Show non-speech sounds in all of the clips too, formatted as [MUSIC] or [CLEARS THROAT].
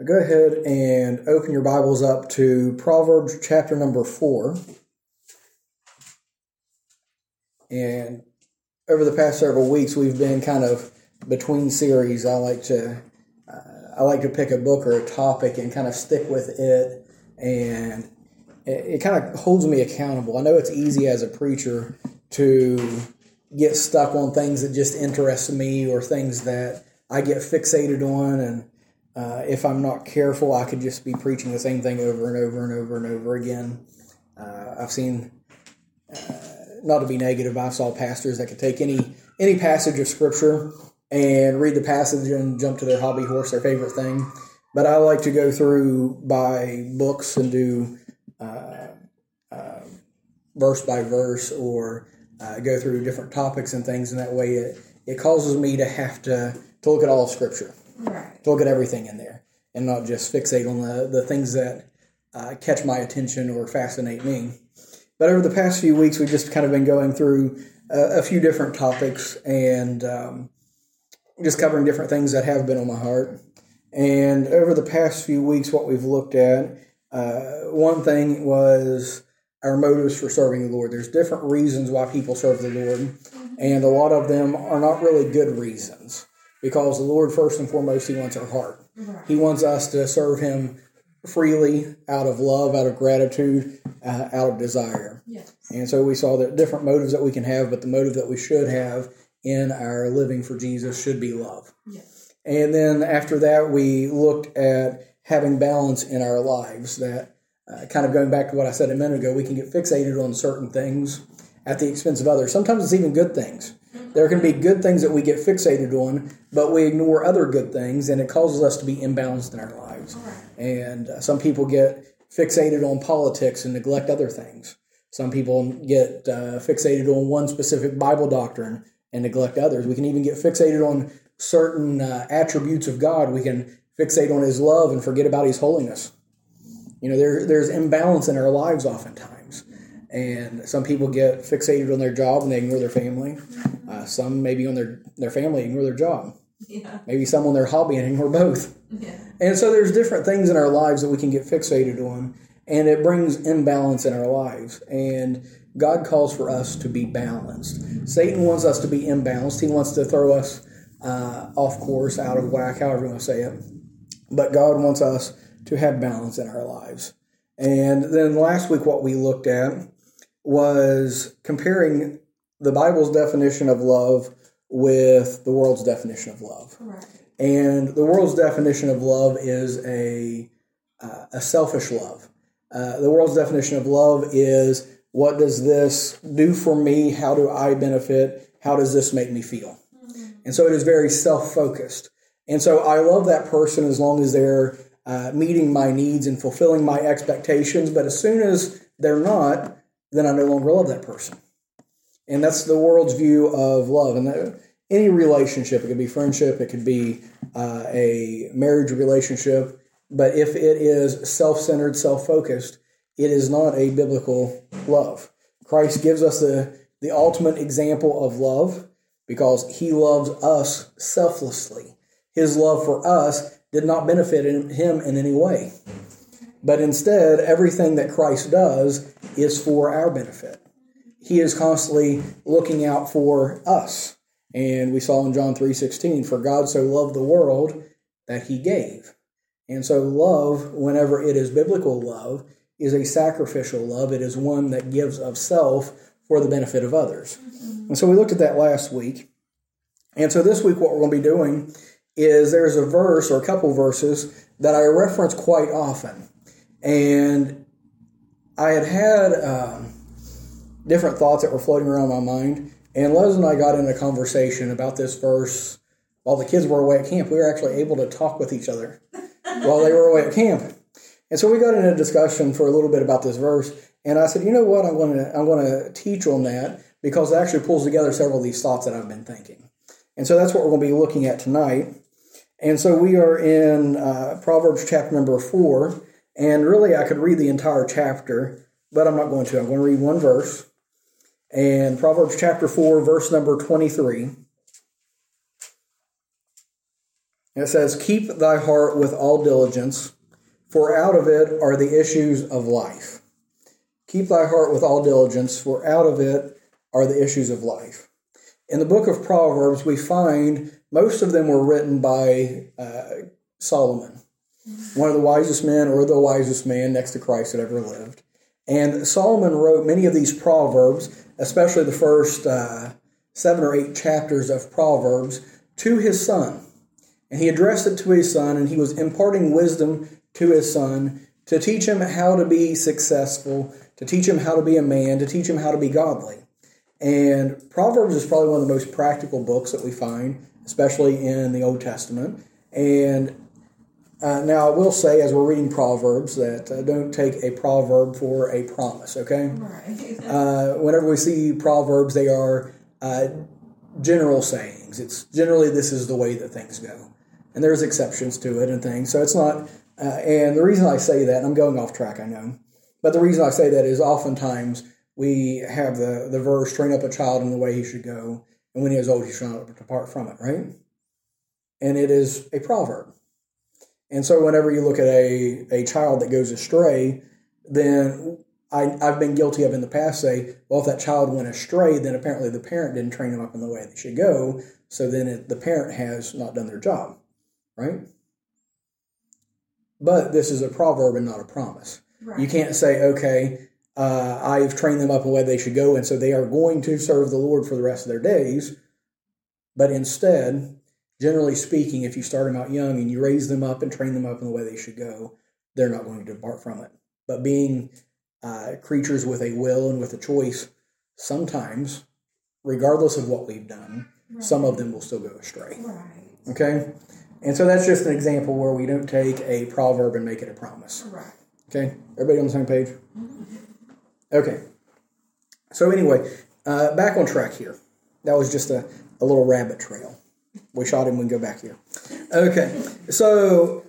Go ahead and open your Bibles up to Proverbs chapter number 4. And over the past several weeks, we've been kind of between series. I like to uh, I like to pick a book or a topic and kind of stick with it, and it, it kind of holds me accountable. I know it's easy as a preacher to get stuck on things that just interest me or things that I get fixated on, and uh, if I'm not careful, I could just be preaching the same thing over and over and over and over again. Uh, I've seen, uh, not to be negative, I saw pastors that could take any any passage of scripture and read the passage and jump to their hobby horse, their favorite thing. But I like to go through by books and do uh, uh, verse by verse or go through different topics and things. And that way it, it causes me to have to, to look at all of Scripture, Right. to look at everything in there and not just fixate on the, the things that uh, catch my attention or fascinate me. But over the past few weeks, we've just kind of been going through a, a few different topics and um, just covering different things that have been on my heart. And over the past few weeks, what we've looked at, uh, one thing was our motives for serving the Lord. There's different reasons why people serve the Lord, and a lot of them are not really good reasons because the Lord, first and foremost, He wants our heart. He wants us to serve Him freely, out of love, out of gratitude, uh, out of desire. Yes. And so we saw that different motives that we can have, but the motive that we should have in our living for Jesus should be love. Yes. And then after that, we looked at having balance in our lives. That uh, kind of going back to what I said a minute ago, we can get fixated on certain things at the expense of others. Sometimes it's even good things. There can be good things that we get fixated on, but we ignore other good things, and it causes us to be imbalanced in our lives. And uh, some people get fixated on politics and neglect other things. Some people get uh, fixated on one specific Bible doctrine and neglect others. We can even get fixated on certain uh, attributes of God. We can fixate on His love and forget about His holiness. You know, there, there's imbalance in our lives oftentimes. And some people get fixated on their job and they ignore their family. Uh, some maybe on their, their family ignore their job. Yeah. Maybe some on their hobby and ignore both. Yeah. And so there's different things in our lives that we can get fixated on, and it brings imbalance in our lives. And God calls for us to be balanced. Satan wants us to be imbalanced. He wants to throw us uh, off course, out of whack, however you want to say it. But God wants us to have balance in our lives. And then last week, what we looked at was comparing the Bible's definition of love with the world's definition of love. Right. And the world's definition of love is a, uh, a selfish love. Uh, the world's definition of love is what does this do for me? How do I benefit? How does this make me feel? And so it is very self focused. And so I love that person as long as they're uh, meeting my needs and fulfilling my expectations. But as soon as they're not, then I no longer love that person. And that's the world's view of love. And that, any relationship, it could be friendship, it could be uh, a marriage relationship, but if it is self centered, self focused, it is not a biblical love. Christ gives us the, the ultimate example of love because he loves us selflessly. His love for us did not benefit him in any way. But instead, everything that Christ does is for our benefit. He is constantly looking out for us. And we saw in John 3:16, for God so loved the world that he gave. And so love, whenever it is biblical love, is a sacrificial love. It is one that gives of self for the benefit of others. Mm-hmm. And so we looked at that last week. And so this week, what we're going to be doing is there's a verse or a couple verses that I reference quite often. And I had had um, different thoughts that were floating around my mind. And Les and I got in a conversation about this verse while the kids were away at camp. We were actually able to talk with each other [LAUGHS] while they were away at camp. And so we got in a discussion for a little bit about this verse. And I said, you know what, I'm going to I'm going to teach on that because it actually pulls together several of these thoughts that I've been thinking. And so that's what we're going to be looking at tonight. And so we are in uh, Proverbs chapter number four. And really, I could read the entire chapter, but I'm not going to. I'm going to read one verse. And Proverbs chapter 4, verse number 23. It says, Keep thy heart with all diligence, for out of it are the issues of life. Keep thy heart with all diligence, for out of it are the issues of life. In the book of Proverbs, we find most of them were written by uh, Solomon, one of the wisest men or the wisest man next to Christ that ever lived. And Solomon wrote many of these proverbs, especially the first uh, seven or eight chapters of Proverbs, to his son. And he addressed it to his son, and he was imparting wisdom to his son to teach him how to be successful, to teach him how to be a man, to teach him how to be godly. And Proverbs is probably one of the most practical books that we find, especially in the Old Testament. And uh, now, I will say, as we're reading Proverbs, that uh, don't take a proverb for a promise, okay? Right. uh, whenever we see Proverbs, they are uh, general sayings. It's generally this is the way that things go. And there's exceptions to it and things. So it's not, uh, and the reason I say that, I'm going off track, I know, but the reason I say that is oftentimes we have the, the verse, train up a child in the way he should go, and when he is old, he shall not depart from it, right? And it is a proverb. And so whenever you look at a, a child that goes astray, then I, I've been guilty of in the past say, well, if that child went astray, then apparently the parent didn't train them up in the way they should go. So then it, the parent has not done their job, right? But this is a proverb and not a promise. Right. You can't say, okay, uh, I've trained them up in the way they should go, and so they are going to serve the Lord for the rest of their days. But instead, generally speaking, if you start them out young and you raise them up and train them up in the way they should go, they're not going to depart from it. But being uh, creatures with a will and with a choice, sometimes, regardless of what we've done, right. some of them will still go astray. Right. Okay? And so that's just an example where we don't take a proverb and make it a promise. Right. Okay? Everybody on the same page? Okay. So, anyway, uh, back on track here. That was just a, a little rabbit trail we shot him. We go back here. Okay, so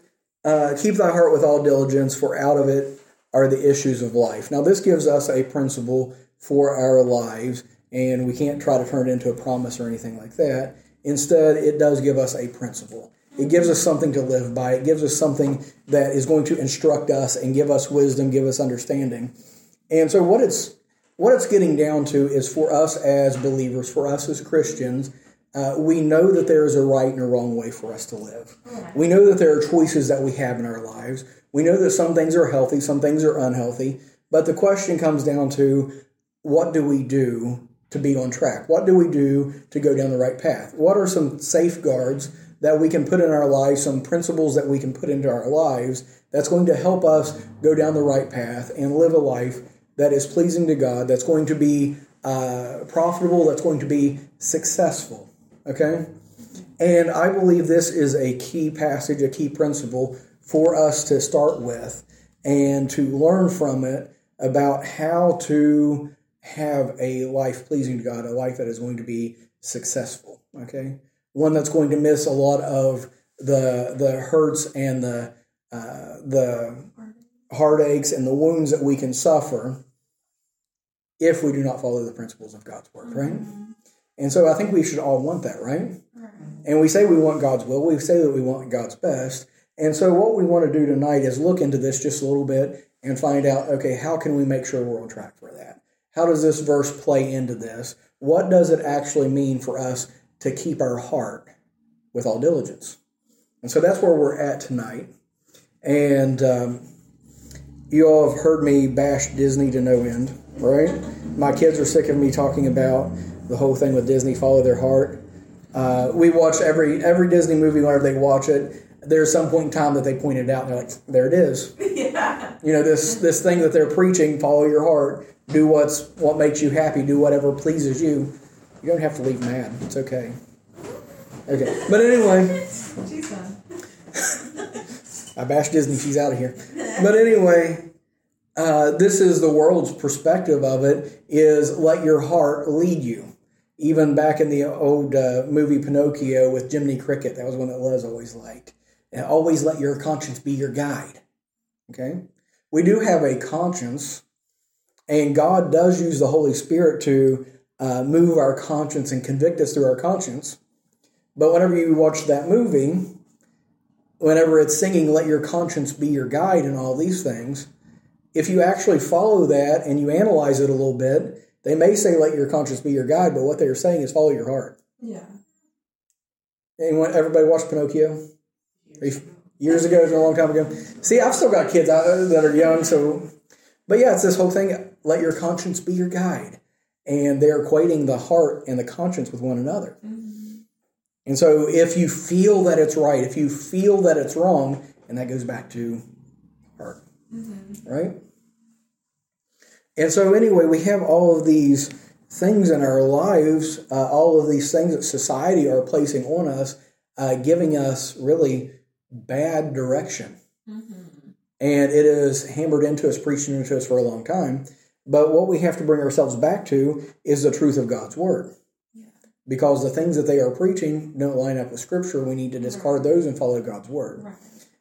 uh, keep thy heart with all diligence, for out of it are the issues of life. Now, this gives us a principle for our lives, and we can't try to turn it into a promise or anything like that. Instead, it does give us a principle. It gives us something to live by. It gives us something that is going to instruct us and give us wisdom, give us understanding. And so, what it's what it's getting down to is for us as believers, for us as Christians, uh, we know that there is a right and a wrong way for us to live. We know that there are choices that we have in our lives. We know that some things are healthy, some things are unhealthy. But the question comes down to what do we do to be on track? What do we do to go down the right path? What are some safeguards that we can put in our lives, some principles that we can put into our lives that's going to help us go down the right path and live a life that is pleasing to God, that's going to be uh, profitable, that's going to be successful? Okay? And I believe this is a key passage, a key principle for us to start with and to learn from it about how to have a life pleasing to God, a life that is going to be successful. Okay? One that's going to miss a lot of the the hurts and the uh, the heartaches and the wounds that we can suffer if we do not follow the principles of God's word, right? Mm-hmm. And so I think we should all want that, right? And we say we want God's will. We say that we want God's best. And so what we want to do tonight is look into this just a little bit and find out, okay, how can we make sure we're on track for that? How does this verse play into this? What does it actually mean for us to keep our heart with all diligence? And so that's where we're at tonight. And um, you all have heard me bash Disney to no end, right? My kids are sick of me talking about the whole thing with Disney, follow their heart. Uh, we watch every every Disney movie whenever they watch it. There's some point in time that they pointed out. And they're like, "There it is." [LAUGHS] Yeah. You know this this thing that they're preaching. Follow your heart. Do what's what makes you happy. Do whatever pleases you. You don't have to leave mad. It's okay. Okay, but anyway. [LAUGHS] She's done. [LAUGHS] I bashed Disney. She's out of here. But anyway, uh, this is the world's perspective of it. Is let your heart lead you even back in the old uh, movie Pinocchio with Jiminy Cricket, that was one that Les always liked. And always let your conscience be your guide. Okay? We do have a conscience, and God does use the Holy Spirit to uh, move our conscience and convict us through our conscience. But whenever you watch that movie, whenever it's singing, let your conscience be your guide and all these things, if you actually follow that and you analyze it a little bit, they may say, let your conscience be your guide, but what they're saying is follow your heart. Yeah. Anyone, everybody watched Pinocchio? Years ago, a long time ago. See, I've still got kids that are young, so. But yeah, it's this whole thing let your conscience be your guide. And they're equating the heart and the conscience with one another. Mm-hmm. And so if you feel that it's right, if you feel that it's wrong, and that goes back to heart, Mm-hmm. right? And so, anyway, we have all of these things in our lives, uh, all of these things that society are placing on us, uh, giving us really bad direction. Mm-hmm. And it is hammered into us, preached into us for a long time. But what we have to bring ourselves back to is the truth of God's word. Yeah. Because the things that they are preaching don't line up with Scripture. We need to discard those and follow God's word. Right.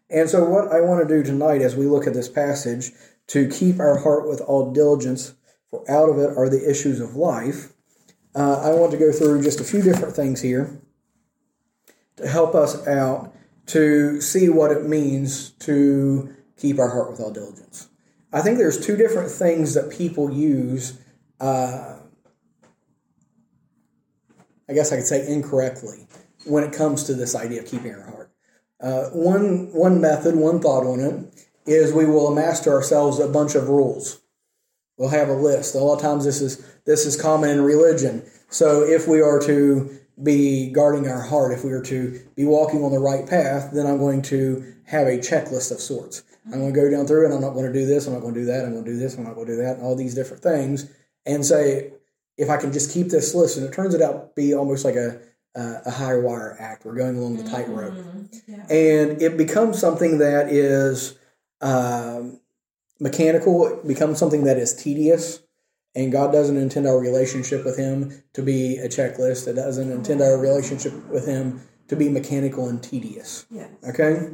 And so, what I want to do tonight as we look at this passage to keep our heart with all diligence, for out of it are the issues of life. Uh, I want to go through just a few different things here to help us out to see what it means to keep our heart with all diligence. I think there's two different things that people use. Uh, I guess I could say incorrectly when it comes to this idea of keeping our heart. Uh, one one method, one thought on it is we will amass to ourselves a bunch of rules. We'll have a list. A lot of times this is this is common in religion. So if we are to be guarding our heart, if we are to be walking on the right path, then I'm going to have a checklist of sorts. I'm going to go down through and I'm not going to do this, I'm not going to do that, I'm going to do this, I'm not going to do that, and all these different things, and say, if I can just keep this list, and it turns it out be almost like a, uh, a high wire act. We're going along the tightrope. Mhm. Yeah. And it becomes something that is um, mechanical, it becomes something that is tedious. And God doesn't intend our relationship with Him to be a checklist. It doesn't intend our relationship with Him to be mechanical and tedious. Yes. Okay?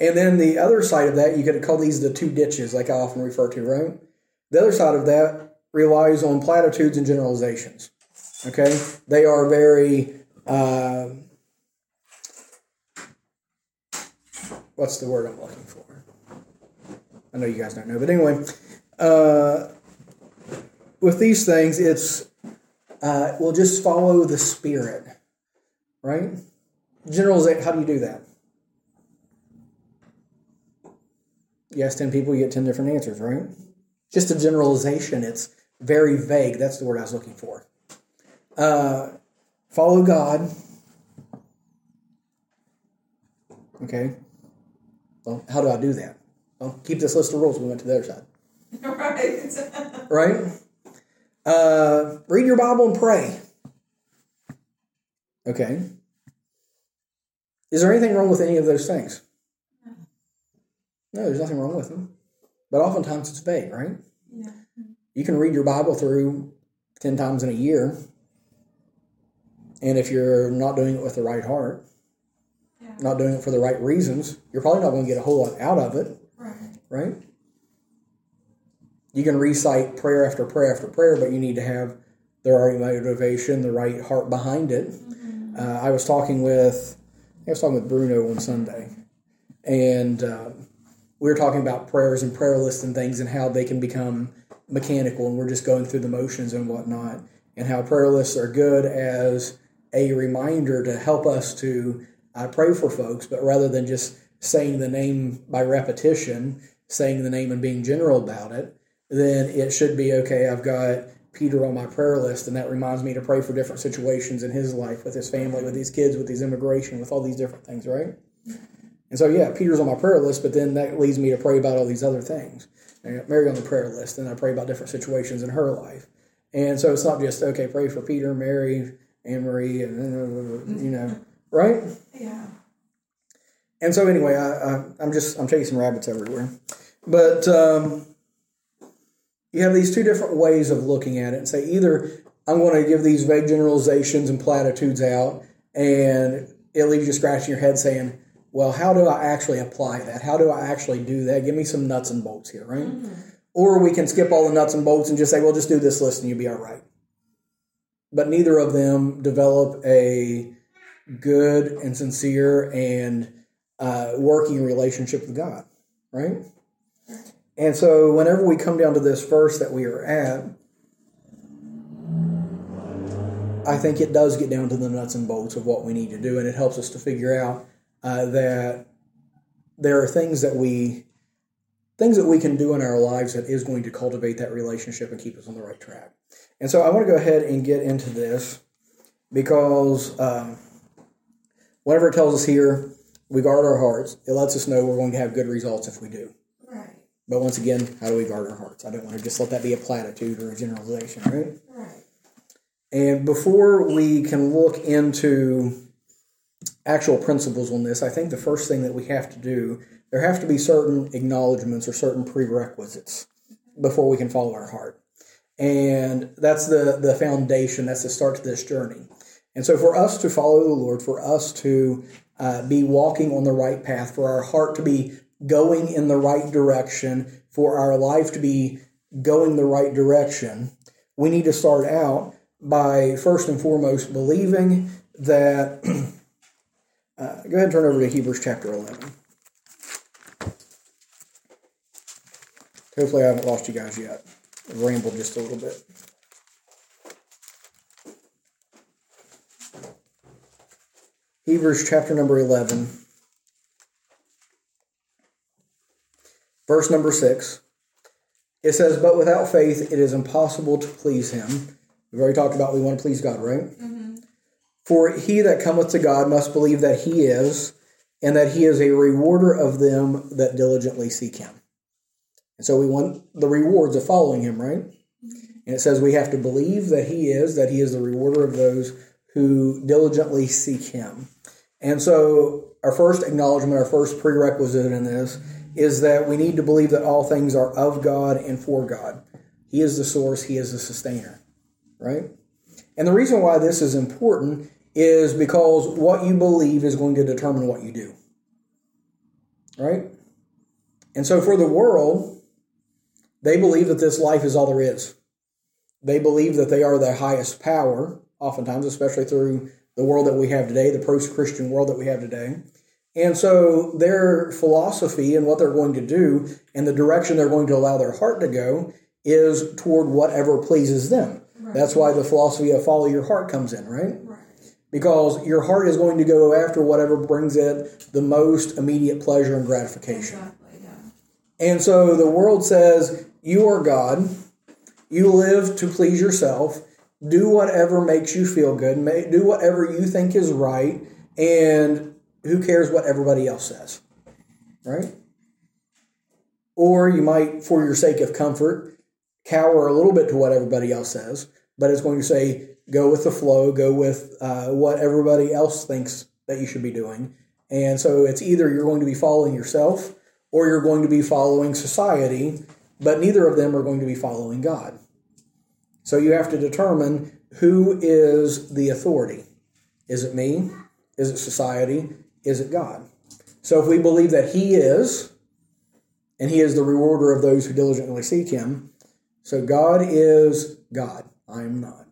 And then the other side of that, you could call these the two ditches, like I often refer to, right? The other side of that relies on platitudes and generalizations. Okay? They are very, uh, what's the word I'm looking for? I know you guys don't know, but anyway, uh, with these things, it's, uh, we'll just follow the Spirit, right? Generalization, how do you do that? You ask 10 people, you get 10 different answers, right? Just a generalization. It's very vague. That's the word I was looking for. Uh, follow God. Okay. Well, how do I do that? Well, keep this list of rules. We went to the other side. [LAUGHS] right. [LAUGHS] Right? Uh, read your Bible and pray. Okay. Is there anything wrong with any of those things? No, there's nothing wrong with them. But oftentimes it's vague, right? yeah. You can read your Bible through 10 times in a year. And if you're not doing it with the right heart, Yeah. not doing it for the right reasons, you're probably not going to get a whole lot out of it, Right. You can recite prayer after prayer after prayer, but you need to have the right motivation, the right heart behind it. Uh, I was talking with, I was talking with Bruno on Sunday, and uh, we were talking about prayers and prayer lists and things, and how they can become mechanical, and we're just going through the motions and whatnot, and how prayer lists are good as a reminder to help us to uh, pray for folks, but rather than just saying the name by repetition, saying the name and being general about it, then it should be okay. I've got Peter on my prayer list, and that reminds me to pray for different situations in his life, with his family, with these kids, with his immigration, with all these different things, right? And so, yeah, Peter's on my prayer list, but then that leads me to pray about all these other things. I got Mary on the prayer list, and I pray about different situations in her life. And so it's not just, okay, pray for Peter, Mary, Anne Marie, and, uh, you know, right? Yeah. And so anyway, I, I'm just I'm chasing rabbits everywhere, but um, you have these two different ways of looking at it, and say either I'm going to give these vague generalizations and platitudes out, and it leaves you scratching your head saying, "Well, how do I actually apply that? How do I actually do that? Give me some nuts and bolts here, right?" Or we can skip all the nuts and bolts and just say, "Well, just do this list and you'll be all right." But neither of them develop a good and sincere and uh, working relationship with God, right? And so, whenever we come down to this verse that we are at, I think it does get down to the nuts and bolts of what we need to do, and it helps us to figure out uh, that there are things that we things that we can do in our lives that is going to cultivate that relationship and keep us on the right track. And so, I want to go ahead and get into this because um, whatever it tells us here, we guard our hearts. It lets us know we're going to have good results if we do. Right. But once again, how do we guard our hearts? I don't want to just let that be a platitude or a generalization, right? Right. And before we can look into actual principles on this, I think the first thing that we have to do, there have to be certain acknowledgments or certain prerequisites before we can follow our heart. And that's the, the foundation, that's the start to this journey. And so, for us to follow the Lord, for us to uh, be walking on the right path, for our heart to be going in the right direction, for our life to be going the right direction, we need to start out by first and foremost believing that. [CLEARS THROAT] uh, go ahead and turn over to Hebrews chapter 11. Hopefully, I haven't lost you guys yet. Rambled just a little bit. Hebrews chapter number 11, verse number 6. It says, But without faith it is impossible to please him. We've already talked about we want to please God, right? Mm-hmm. For he that cometh to God must believe that he is, and that he is a rewarder of them that diligently seek him. And so we want the rewards of following him, right? Mm-hmm. And it says we have to believe that he is, that he is the rewarder of those who diligently seek him. And so our first acknowledgement, our first prerequisite in this is that we need to believe that all things are of God and for God. He is the source, he is the sustainer, right? And the reason why this is important is because what you believe is going to determine what you do. Right? And so for the world, they believe that this life is all there is. They believe that they are the highest power, oftentimes, especially through the world that we have today, the post Christian world that we have today. And so their philosophy and what they're going to do and the direction they're going to allow their heart to go is toward whatever pleases them. That's why the philosophy of follow your heart comes in, right? Right. Because your heart is going to go after whatever brings it the most immediate pleasure and gratification. Exactly. Yeah. And so the world says, You are God. You live to please yourself. Do whatever makes you feel good. May, do whatever you think is right. And who cares what everybody else says? Right? Or you might, for your sake of comfort, cower a little bit to what everybody else says, but it's going to say, go with the flow, go with uh, what everybody else thinks that you should be doing. And so it's either you're going to be following yourself or you're going to be following society, but neither of them are going to be following God. So you have to determine who is the authority. Is it me? Is it society? Is it God? So if we believe that He is, and He is the rewarder of those who diligently seek Him, so God is God. I am not.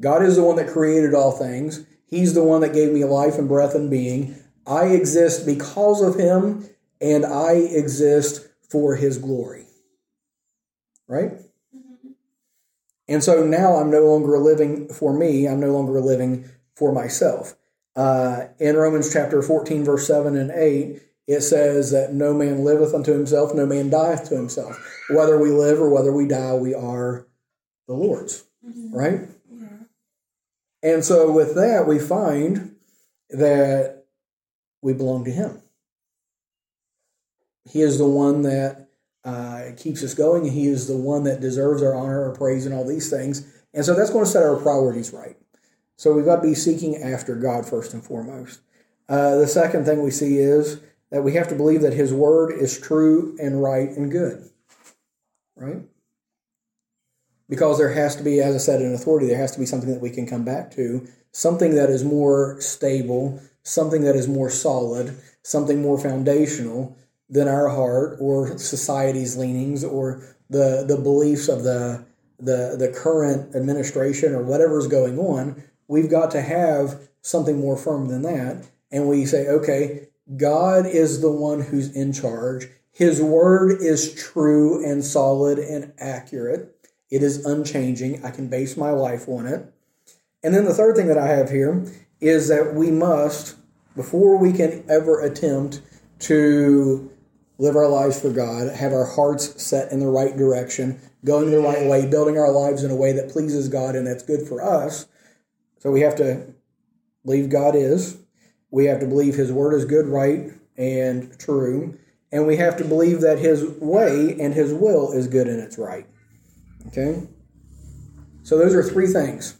God is the one that created all things. He's the one that gave me life and breath and being. I exist because of Him, and I exist for His glory. Right? And so now I'm no longer living for me, I'm no longer living for myself. Uh, in Romans chapter 14, verse 7 and 8, it says that no man liveth unto himself, no man dieth to himself. Whether we live or whether we die, we are the Lord's, right? Yeah. And so with that, we find that we belong to Him. He is the one that uh, it keeps us going. and He is the one that deserves our honor, our praise, and all these things. And so that's going to set our priorities right. So we've got to be seeking after God first and foremost. Uh, the second thing we see is that we have to believe that His word is true and right and good. Right? Because there has to be, as I said, an authority, there has to be something that we can come back to, something that is more stable, something that is more solid, something more foundational than our heart or society's leanings or the, the beliefs of the, the, the current administration or whatever's going on. We've got to have something more firm than that. And we say, okay, God is the one who's in charge. His word is true and solid and accurate. It is unchanging. I can base my life on it. And then the third thing that I have here is that we must, before we can ever attempt to live our lives for God, have our hearts set in the right direction, going the right way, building our lives in a way that pleases God and that's good for us. So we have to believe God is. We have to believe His word is good, right, and true. And we have to believe that His way and His will is good and it's right. Okay? So those are three things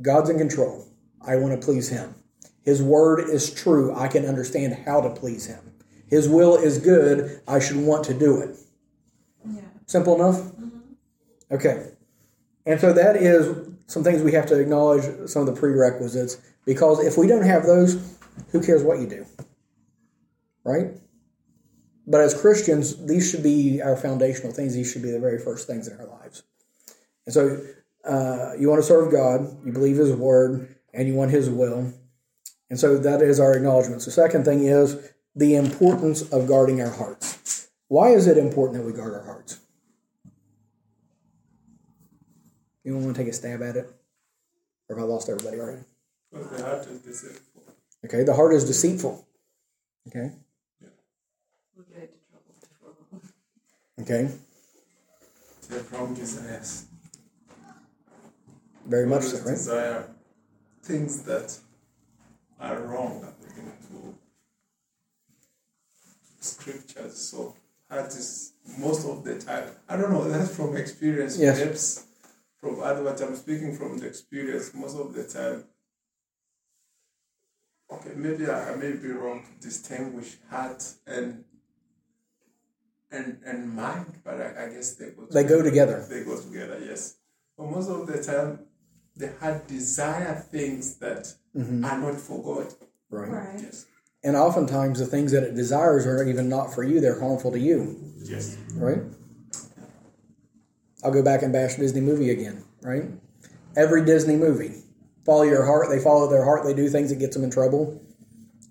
God's in control. I want to please Him. His word is true. I can understand how to please Him. His will is good. I should want to do it. Yeah. Simple enough? Okay. And so that is some things we have to acknowledge, some of the prerequisites, because if we don't have those, who cares what you do? Right? But as Christians, these should be our foundational things. These should be the very first things in our lives. And so uh, you want to serve God, you believe His word, and you want His will. And so that is our acknowledgement. The second thing is the importance of guarding our hearts. Why is it important that we guard our hearts? Anyone want to take a stab at it? Or have I lost everybody already? Because the heart is deceitful. Okay, the heart is deceitful. Okay, We'll get into trouble. okay, The wrong desires. very much so, right? desire things that are wrong according to scriptures. So heart is most of the time. I don't know. That's from experience. Yes. Perhaps from other what I'm speaking from the experience. Most of the time. Okay, maybe I, I may be wrong to distinguish heart and and and mind, but I, I guess they go. They go together. They go together. Yes. But most of the time, the heart desire things that Mm-hmm. are not for God. Right. Right. Yes. And oftentimes the things that it desires are even not for you, they're harmful to you, Yes. right? I'll go back and bash Disney movie again, right? Every Disney movie, follow your heart, they follow their heart, they do things that gets them in trouble.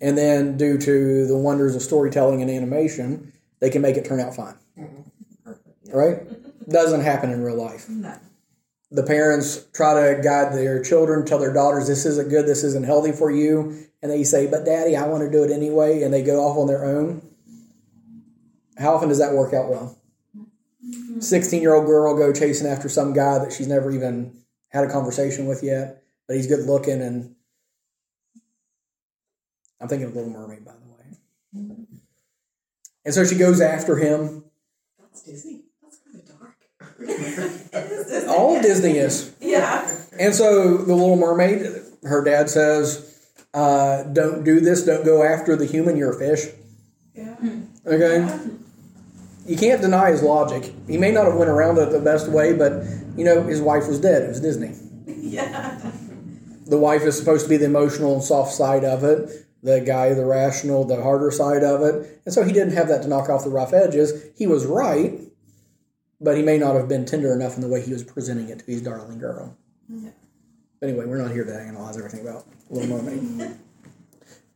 And then due to the wonders of storytelling and animation, they can make it turn out fine. Mm-hmm. Right? Doesn't happen in real life. No. The parents try to guide their children, tell their daughters, this isn't good, this isn't healthy for you. And they say, but daddy, I want to do it anyway. And they go off on their own. How often does that work out well? 16 year old girl go chasing after some guy that she's never even had a conversation with yet, but he's good looking. And I'm thinking of Little Mermaid, by the way. And so she goes after him. That's Disney. That's kind of dark. All Disney is. Yeah. And so the Little Mermaid, her dad says, uh, "Don't do this. Don't go after the human. You're a fish." Yeah. Okay. You can't deny his logic. He may not have went around it the best way, but you know his wife was dead. It was Disney. Yeah. The wife is supposed to be the emotional and soft side of it. The guy, the rational, the harder side of it. And so he didn't have that to knock off the rough edges. He was right, but he may not have been tender enough in the way he was presenting it to his darling girl. Yeah. But anyway, we're not here to analyze everything about Little Mermaid.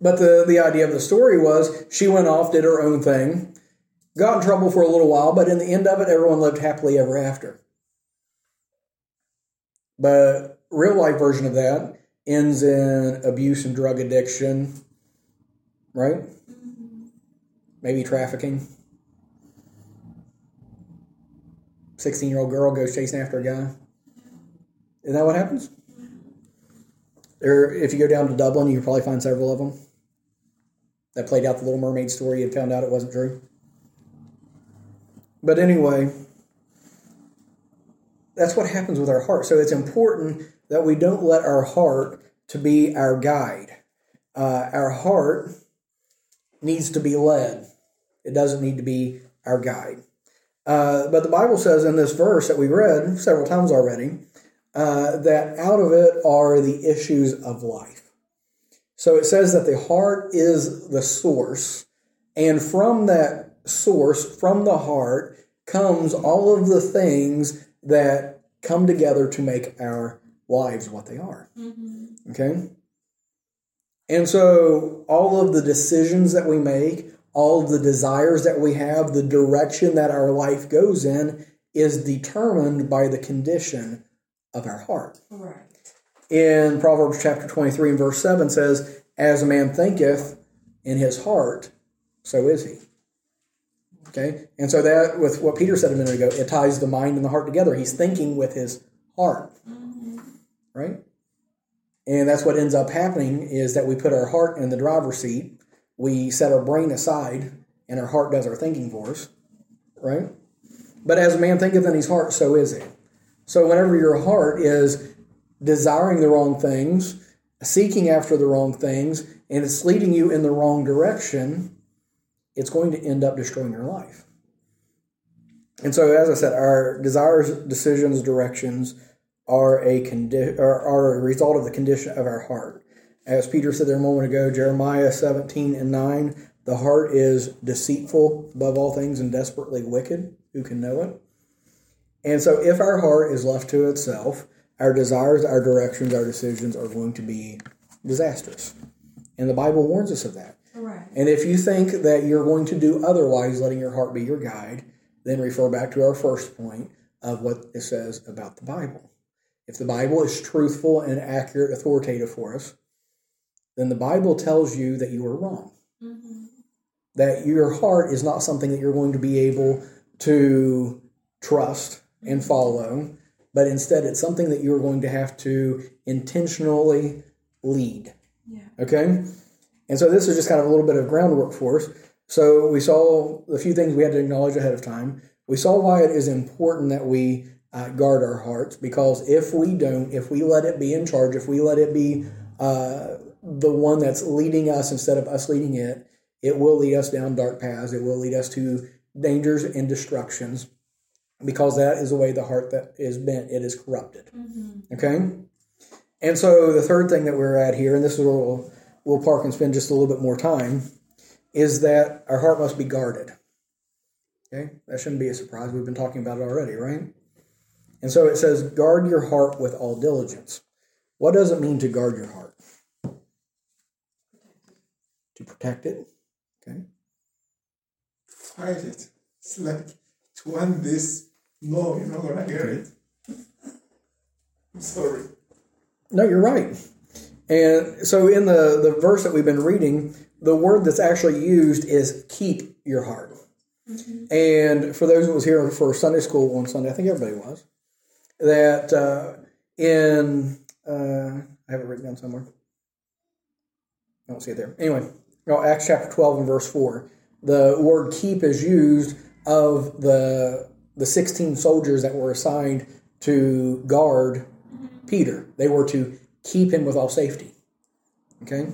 but the, the idea of the story was she went off, did her own thing, got in trouble for a little while, but in the end of it, everyone lived happily ever after. But real life version of that ends in abuse and drug addiction, right? Mm-hmm. Maybe trafficking. 16 year old girl goes chasing after a guy. Isn't that what happens? There, if you go down to Dublin, you can probably find several of them that played out the Little Mermaid story and found out it wasn't true. But anyway, that's what happens with our heart. So it's important that we don't let our heart to be our guide. Uh, our heart needs to be led. It doesn't need to be our guide. Uh, but the Bible says in this verse that we read several times already uh, that out of it are the issues of life. So it says that the heart is the source, and from that source, from the heart, comes all of the things that come together to make our lives what they are. Okay? And so all of the decisions that we make, all the desires that we have, the direction that our life goes in is determined by the condition of our heart. Right. In Proverbs chapter 23 and verse 7 says, As a man thinketh in his heart, so is he. Okay? And so that, with what Peter said a minute ago, it ties the mind and the heart together. He's thinking with his heart. Mm-hmm. Right? And that's what ends up happening is that we put our heart in the driver's seat, we set our brain aside, and our heart does our thinking for us. Right? But as a man thinketh in his heart, so is he. So whenever your heart is desiring the wrong things, seeking after the wrong things, and it's leading you in the wrong direction, it's going to end up destroying your life. And so, as I said, our desires, decisions, directions are a condi- are, are a result of the condition of our heart. As Peter said there a moment ago, Jeremiah 17 and 9, the heart is deceitful above all things and desperately wicked. Who can know it? And so, if our heart is left to itself, our desires, our directions, our decisions are going to be disastrous. And the Bible warns us of that. Right. And if you think that you're going to do otherwise, letting your heart be your guide, then refer back to our first point of what it says about the Bible. If the Bible is truthful and accurate, authoritative for us, then the Bible tells you that you are wrong. That your heart is not something that you're going to be able to trust and follow, but instead it's something that you're going to have to intentionally lead. Yeah. Okay? And so this is just kind of a little bit of groundwork for us. So we saw the few things we had to acknowledge ahead of time. We saw why it is important that we uh, guard our hearts because if we don't, if we let it be in charge, if we let it be uh, the one that's leading us instead of us leading it, it will lead us down dark paths. It will lead us to dangers and destructions because that is the way the heart that is bent. It is corrupted. Mm-hmm. Okay? And so the third thing that we're at here, and this is where we'll, we'll park and spend just a little bit more time, is that our heart must be guarded. Okay? That shouldn't be a surprise. We've been talking about it already, right? And so it says, guard your heart with all diligence. What does it mean to guard your heart? To protect it. Okay. Fight it. It's like to want this. No, you're not gonna get it. [LAUGHS] I'm sorry. No, you're right. And so in the, the verse that we've been reading, the word that's actually used is keep your heart. And for those who was here for Sunday school on Sunday, I think everybody was, that uh, in, uh, I have it written down somewhere. I don't see it there. Anyway, no, Acts chapter 12 and verse 4, the word keep is used of the, the 16 soldiers that were assigned to guard Peter. They were to keep him with all safety. Okay?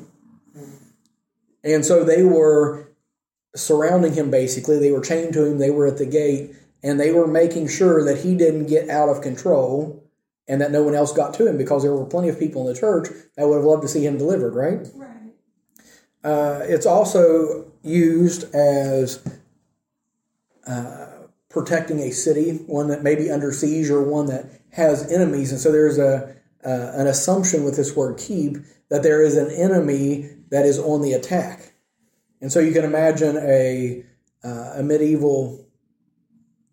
And so they were surrounding him basically. They were chained to him, they were at the gate, and they were making sure that he didn't get out of control and that no one else got to him because there were plenty of people in the church that would have loved to see him delivered, right? Right. Uh, it's also used as uh, protecting a city, one that may be under siege or one that has enemies. And so there's a uh, an assumption with this word keep that there is an enemy that is on the attack. And so you can imagine a, uh, a medieval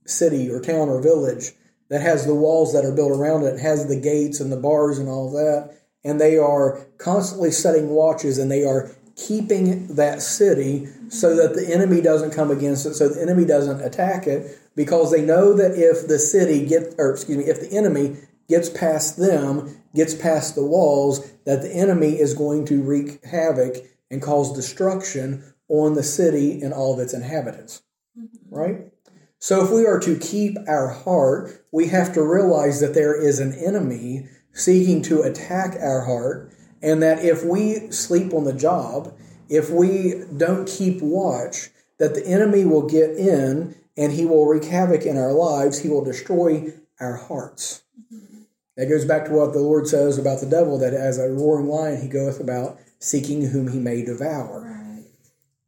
city or town or village that has the walls that are built around it, has the gates and the bars and all that, and they are constantly setting watches and they are keeping that city so that the enemy doesn't come against it, so the enemy doesn't attack it, because they know that if the city get or excuse me, if the enemy gets past them, gets past the walls, that the enemy is going to wreak havoc and cause destruction on the city and all of its inhabitants. Mm-hmm. Right? So if we are to keep our heart, we have to realize that there is an enemy seeking to attack our heart, and that if we sleep on the job, if we don't keep watch, that the enemy will get in and he will wreak havoc in our lives. He will destroy our hearts. Mm-hmm. That goes back to what the Lord says about the devil that as a roaring lion he goeth about seeking whom he may devour. Right.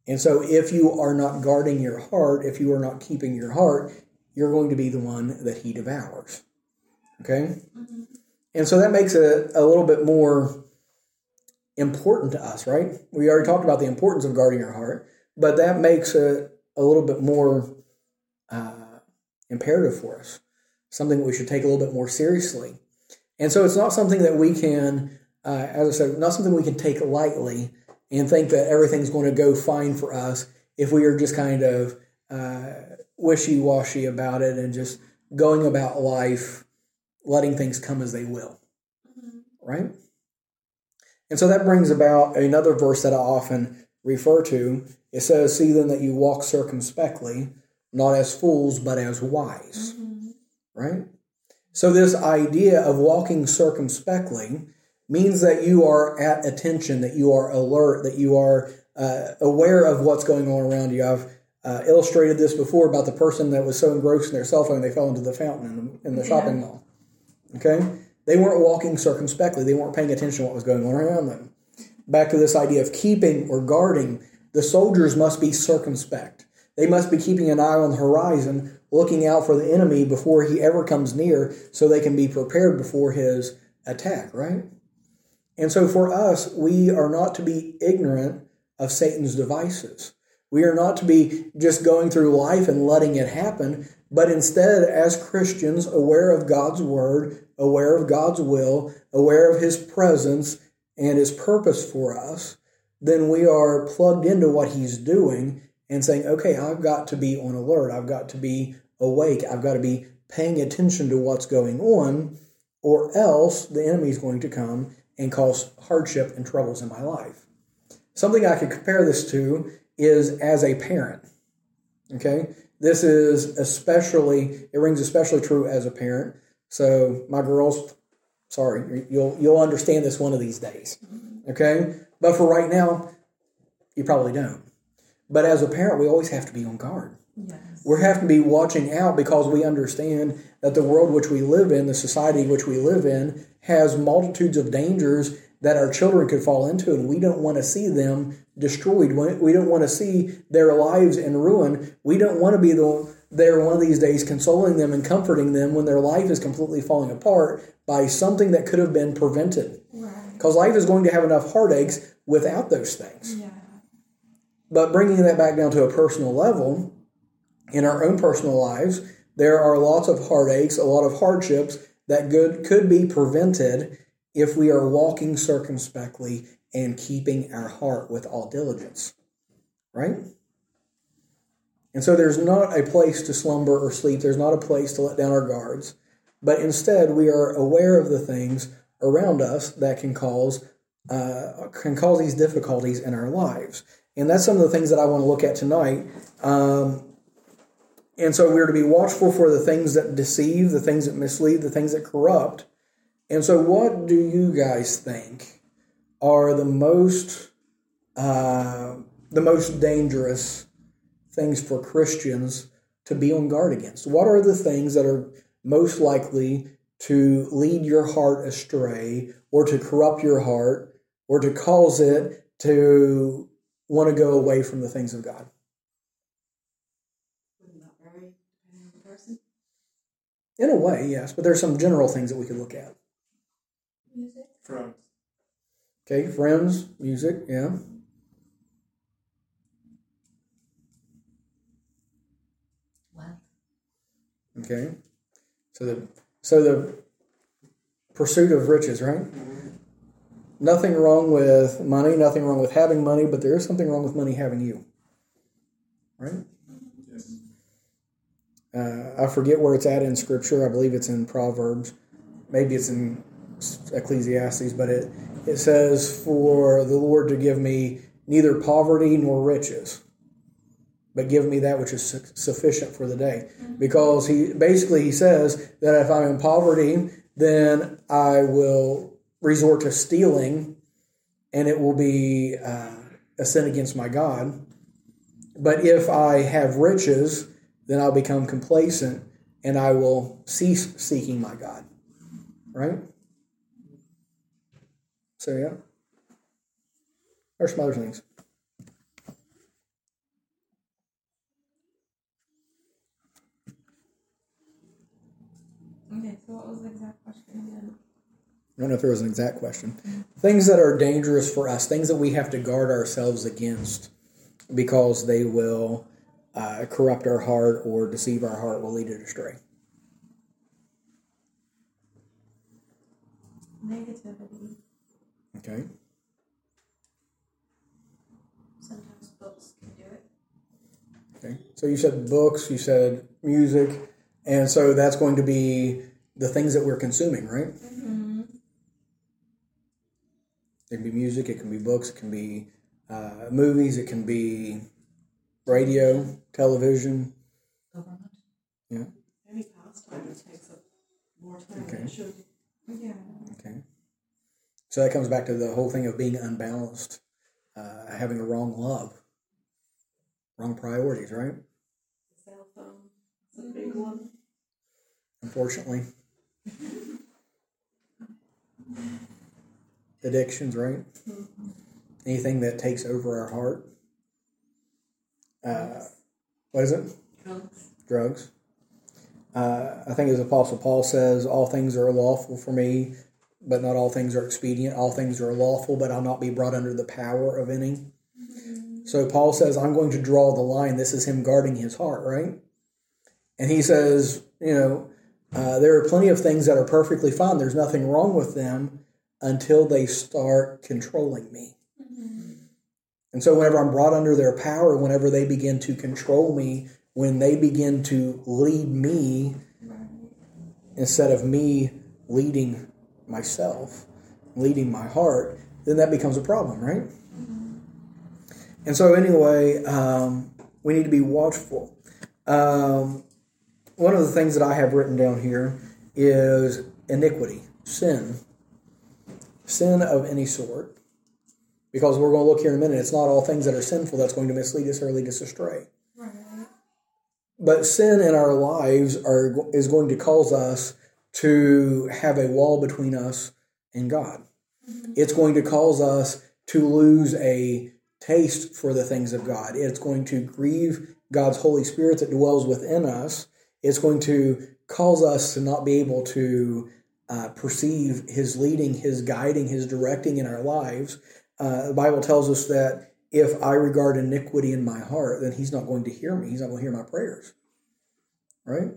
And so if you are not guarding your heart, if you are not keeping your heart, you're going to be the one that he devours. Okay? Mm-hmm. And so that makes it a little bit more important to us, right? We already talked about the importance of guarding our heart, but that makes it a little bit more uh, imperative for us, something that we should take a little bit more seriously. And so it's not something that we can, uh, as I said, not something we can take lightly and think that everything's going to go fine for us if we are just kind of uh, wishy washy about it and just going about life, letting things come as they will. Right? And so that brings about another verse that I often refer to. It says, See then that you walk circumspectly, not as fools, but as wise. Right? So, this idea of walking circumspectly means that you are at attention, that you are alert, that you are uh, aware of what's going on around you. I've uh, illustrated this before about the person that was so engrossed in their cell phone they fell into the fountain in the, in the shopping mall. Okay? They weren't walking circumspectly, they weren't paying attention to what was going on around them. Back to this idea of keeping or guarding, the soldiers must be circumspect. They must be keeping an eye on the horizon, looking out for the enemy before he ever comes near so they can be prepared before his attack, right? And so for us, we are not to be ignorant of Satan's devices. We are not to be just going through life and letting it happen, but instead, as Christians, aware of God's word, aware of God's will, aware of his presence and his purpose for us, then we are plugged into what he's doing and saying, okay, I've got to be on alert. I've got to be awake. I've got to be paying attention to what's going on, or else the enemy is going to come and cause hardship and troubles in my life. Something I could compare this to is as a parent. Okay? This is especially, it rings especially true as a parent. So, my girls, sorry, you'll, you'll understand this one of these days. Okay? But for right now, you probably don't. But as a parent, we always have to be on guard. Yes. We have to be watching out because we understand that the world which we live in, the society which we live in, has multitudes of dangers that our children could fall into, and we don't want to see them destroyed. We don't want to see their lives in ruin. We don't want to be the there one of these days consoling them and comforting them when their life is completely falling apart by something that could have been prevented. Right. Because life is going to have enough heartaches without those things. Yeah. But bringing that back down to a personal level, in our own personal lives, there are lots of heartaches, a lot of hardships that good could be prevented if we are walking circumspectly and keeping our heart with all diligence. Right? And so there's not a place to slumber or sleep, there's not a place to let down our guards, but instead we are aware of the things around us that can cause uh, can cause these difficulties in our lives. And that's some of the things that I want to look at tonight. Um, and so we're to be watchful for the things that deceive, the things that mislead, the things that corrupt. And so, what do you guys think are the most uh, the most dangerous things for Christians to be on guard against? What are the things that are most likely to lead your heart astray, or to corrupt your heart, or to cause it to want to go away from the things of God? Wouldn't that vary depending on the person? In a way, yes, but there's some general things that we could look at. Music. Front. Okay, friends, music, yeah. Well, Okay, so the so the pursuit of riches, right? Nothing wrong with money, nothing wrong with having money, but there is something wrong with money having you, right? Yes. Uh, I forget where it's at in Scripture. I believe it's in Proverbs. Maybe it's in Ecclesiastes, but it it says, "For the Lord to give me neither poverty nor riches, but give me that which is su- sufficient for the day." Because he basically he says that if I'm in poverty, then I will resort to stealing, and it will be uh, a sin against my God. But if I have riches, then I'll become complacent and I will cease seeking my God. Right? So, yeah. There's some other things. Okay, so what was the exact question again? I don't know if there was an exact question. Things that are dangerous for us, things that we have to guard ourselves against because they will uh, corrupt our heart or deceive our heart, will lead it astray. Negativity. Okay. Sometimes books can do it. Okay. So you said books, you said music, and so that's going to be the things that we're consuming, right? Mm-hmm. It can be music, it can be books, it can be uh, movies, it can be radio, television. Government. Yeah. Any pastime that takes up more time than it should. Yeah. Okay. So that comes back to the whole thing of being unbalanced, uh, having a wrong love, wrong priorities, right? Cell phone a big one. Unfortunately. Addictions, right? Anything that takes over our heart. Uh, what is it? Drugs. drugs. Uh, I think as Apostle Paul says, all things are lawful for me, but not all things are expedient. All things are lawful, but I'll not be brought under the power of any. So Paul says, I'm going to draw the line. This is him guarding his heart, right? And he says, you know, uh, there are plenty of things that are perfectly fine. There's nothing wrong with them until they start controlling me. And so, whenever I'm brought under their power, whenever they begin to control me, when they begin to lead me instead of me leading myself, leading my heart, then that becomes a problem, right? And so, anyway, um, we need to be watchful. Um, one of the things that I have written down here is iniquity, sin, sin of any sort. Because we're going to look here in a minute, it's not all things that are sinful that's going to mislead us or lead us astray. Right. But sin in our lives are is going to cause us to have a wall between us and God. It's going to cause us to lose a taste for the things of God. It's going to grieve God's Holy Spirit that dwells within us. It's going to cause us to not be able to uh, perceive His leading, His guiding, His directing in our lives. Uh, the Bible tells us that if I regard iniquity in my heart, then He's not going to hear me. He's not going to hear my prayers. Right?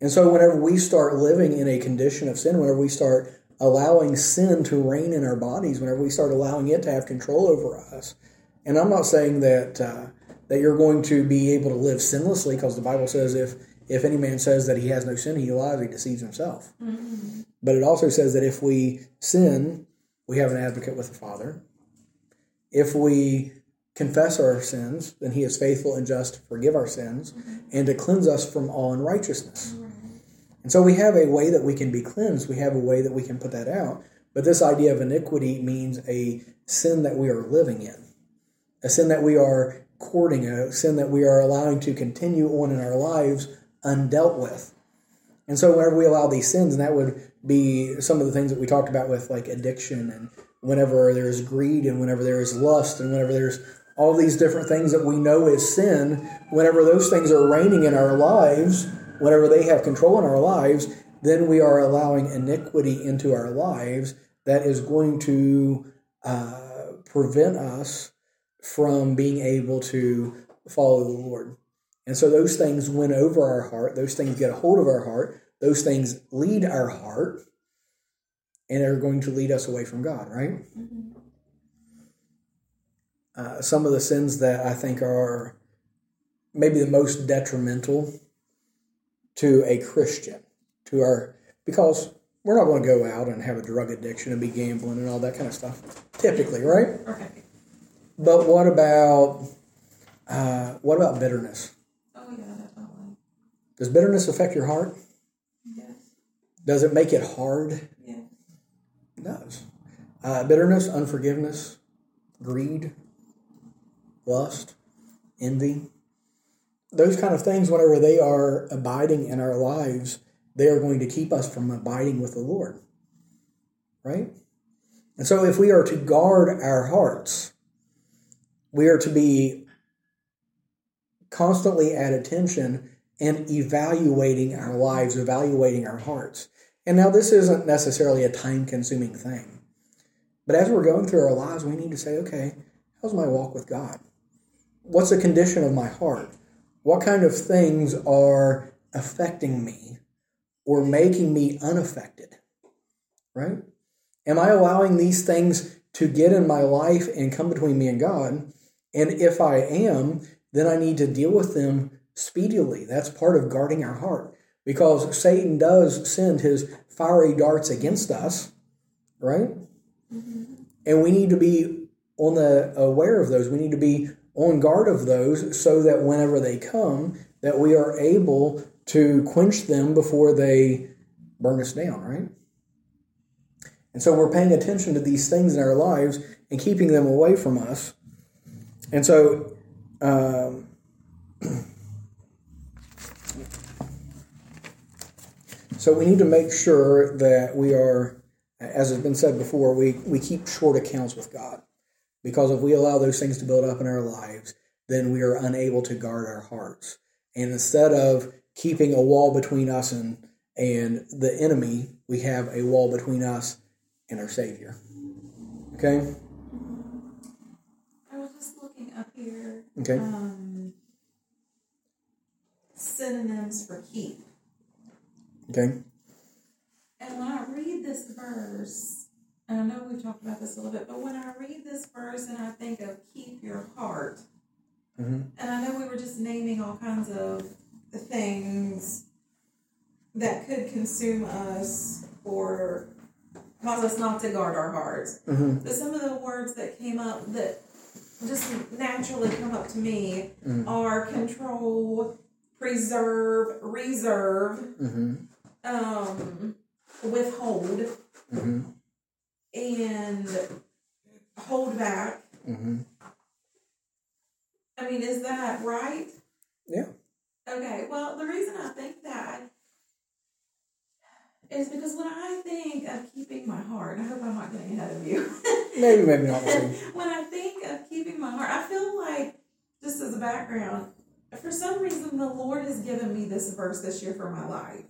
And so, whenever we start living in a condition of sin, whenever we start allowing sin to reign in our bodies, whenever we start allowing it to have control over us, and I'm not saying that uh, that you're going to be able to live sinlessly, because the Bible says if if any man says that he has no sin, he lies, he deceives himself. But it also says that if we sin, we have an advocate with the Father. If we confess our sins, then he is faithful and just to forgive our sins and to cleanse us from all unrighteousness. And so we have a way that we can be cleansed. We have a way that we can put that out. But this idea of iniquity means a sin that we are living in, a sin that we are courting, a sin that we are allowing to continue on in our lives undealt with. And so whenever we allow these sins, and that would be some of the things that we talked about with like addiction and whenever there's greed and whenever there's lust and whenever there's all these different things that we know is sin, whenever those things are reigning in our lives, whenever they have control in our lives, then we are allowing iniquity into our lives that is going to uh, prevent us from being able to follow the Lord. And so those things win over our heart, those things get a hold of our heart, those things lead our heart, and are going to lead us away from God, right? Uh, some of the sins that I think are maybe the most detrimental to a Christian, to our, because we're not going to go out and have a drug addiction and be gambling and all that kind of stuff, typically, right? Right. But what about uh, what about bitterness? Oh yeah, definitely. Does bitterness affect your heart? Yes. Does it make it hard? Yes. It does. Uh, bitterness, unforgiveness, greed, lust, envy. Those kind of things, whenever they are abiding in our lives, they are going to keep us from abiding with the Lord. Right? And so, if we are to guard our hearts, we are to be constantly at attention and evaluating our lives, evaluating our hearts. And now this isn't necessarily a time consuming thing. But as we're going through our lives, we need to say, okay, how's my walk with God? What's the condition of my heart? What kind of things are affecting me or making me unaffected? Right? Am I allowing these things to get in my life and come between me and God? And if I am, then I need to deal with them speedily. That's part of guarding our heart because Satan does send his fiery darts against us, right? Mm-hmm. And we need to be on the aware of those. We need to be on guard of those so that whenever they come, that we are able to quench them before they burn us down, right? And so we're paying attention to these things in our lives and keeping them away from us. And so, um, [CLEARS THROAT] so we need to make sure that we are, as has been said before, we, we keep short accounts with God. Because if we allow those things to build up in our lives, then we are unable to guard our hearts. And instead of keeping a wall between us and, and the enemy, we have a wall between us and our Savior. Okay? I was just looking up here. Okay. Um, synonyms for keep. Okay. And when I read this verse, and I know we've talked about this a little bit, but when I read this verse and I think of keep your heart, Mhm. and I know we were just naming all kinds of things that could consume us or cause us not to guard our hearts. Mhm. But some of the words that came up that just naturally come up to me are control, preserve, reserve, Mm-hmm. um, withhold, Mm-hmm. And hold back. Mm-hmm. I mean, is that right? Yeah. Okay, well, the reason I think that is because when I think of keeping my heart, I hope I'm not getting ahead of you. [LAUGHS] Maybe, maybe not. [LAUGHS] When I think of keeping my heart, I feel like, just as a background, for some reason, the Lord has given me this verse this year for my life.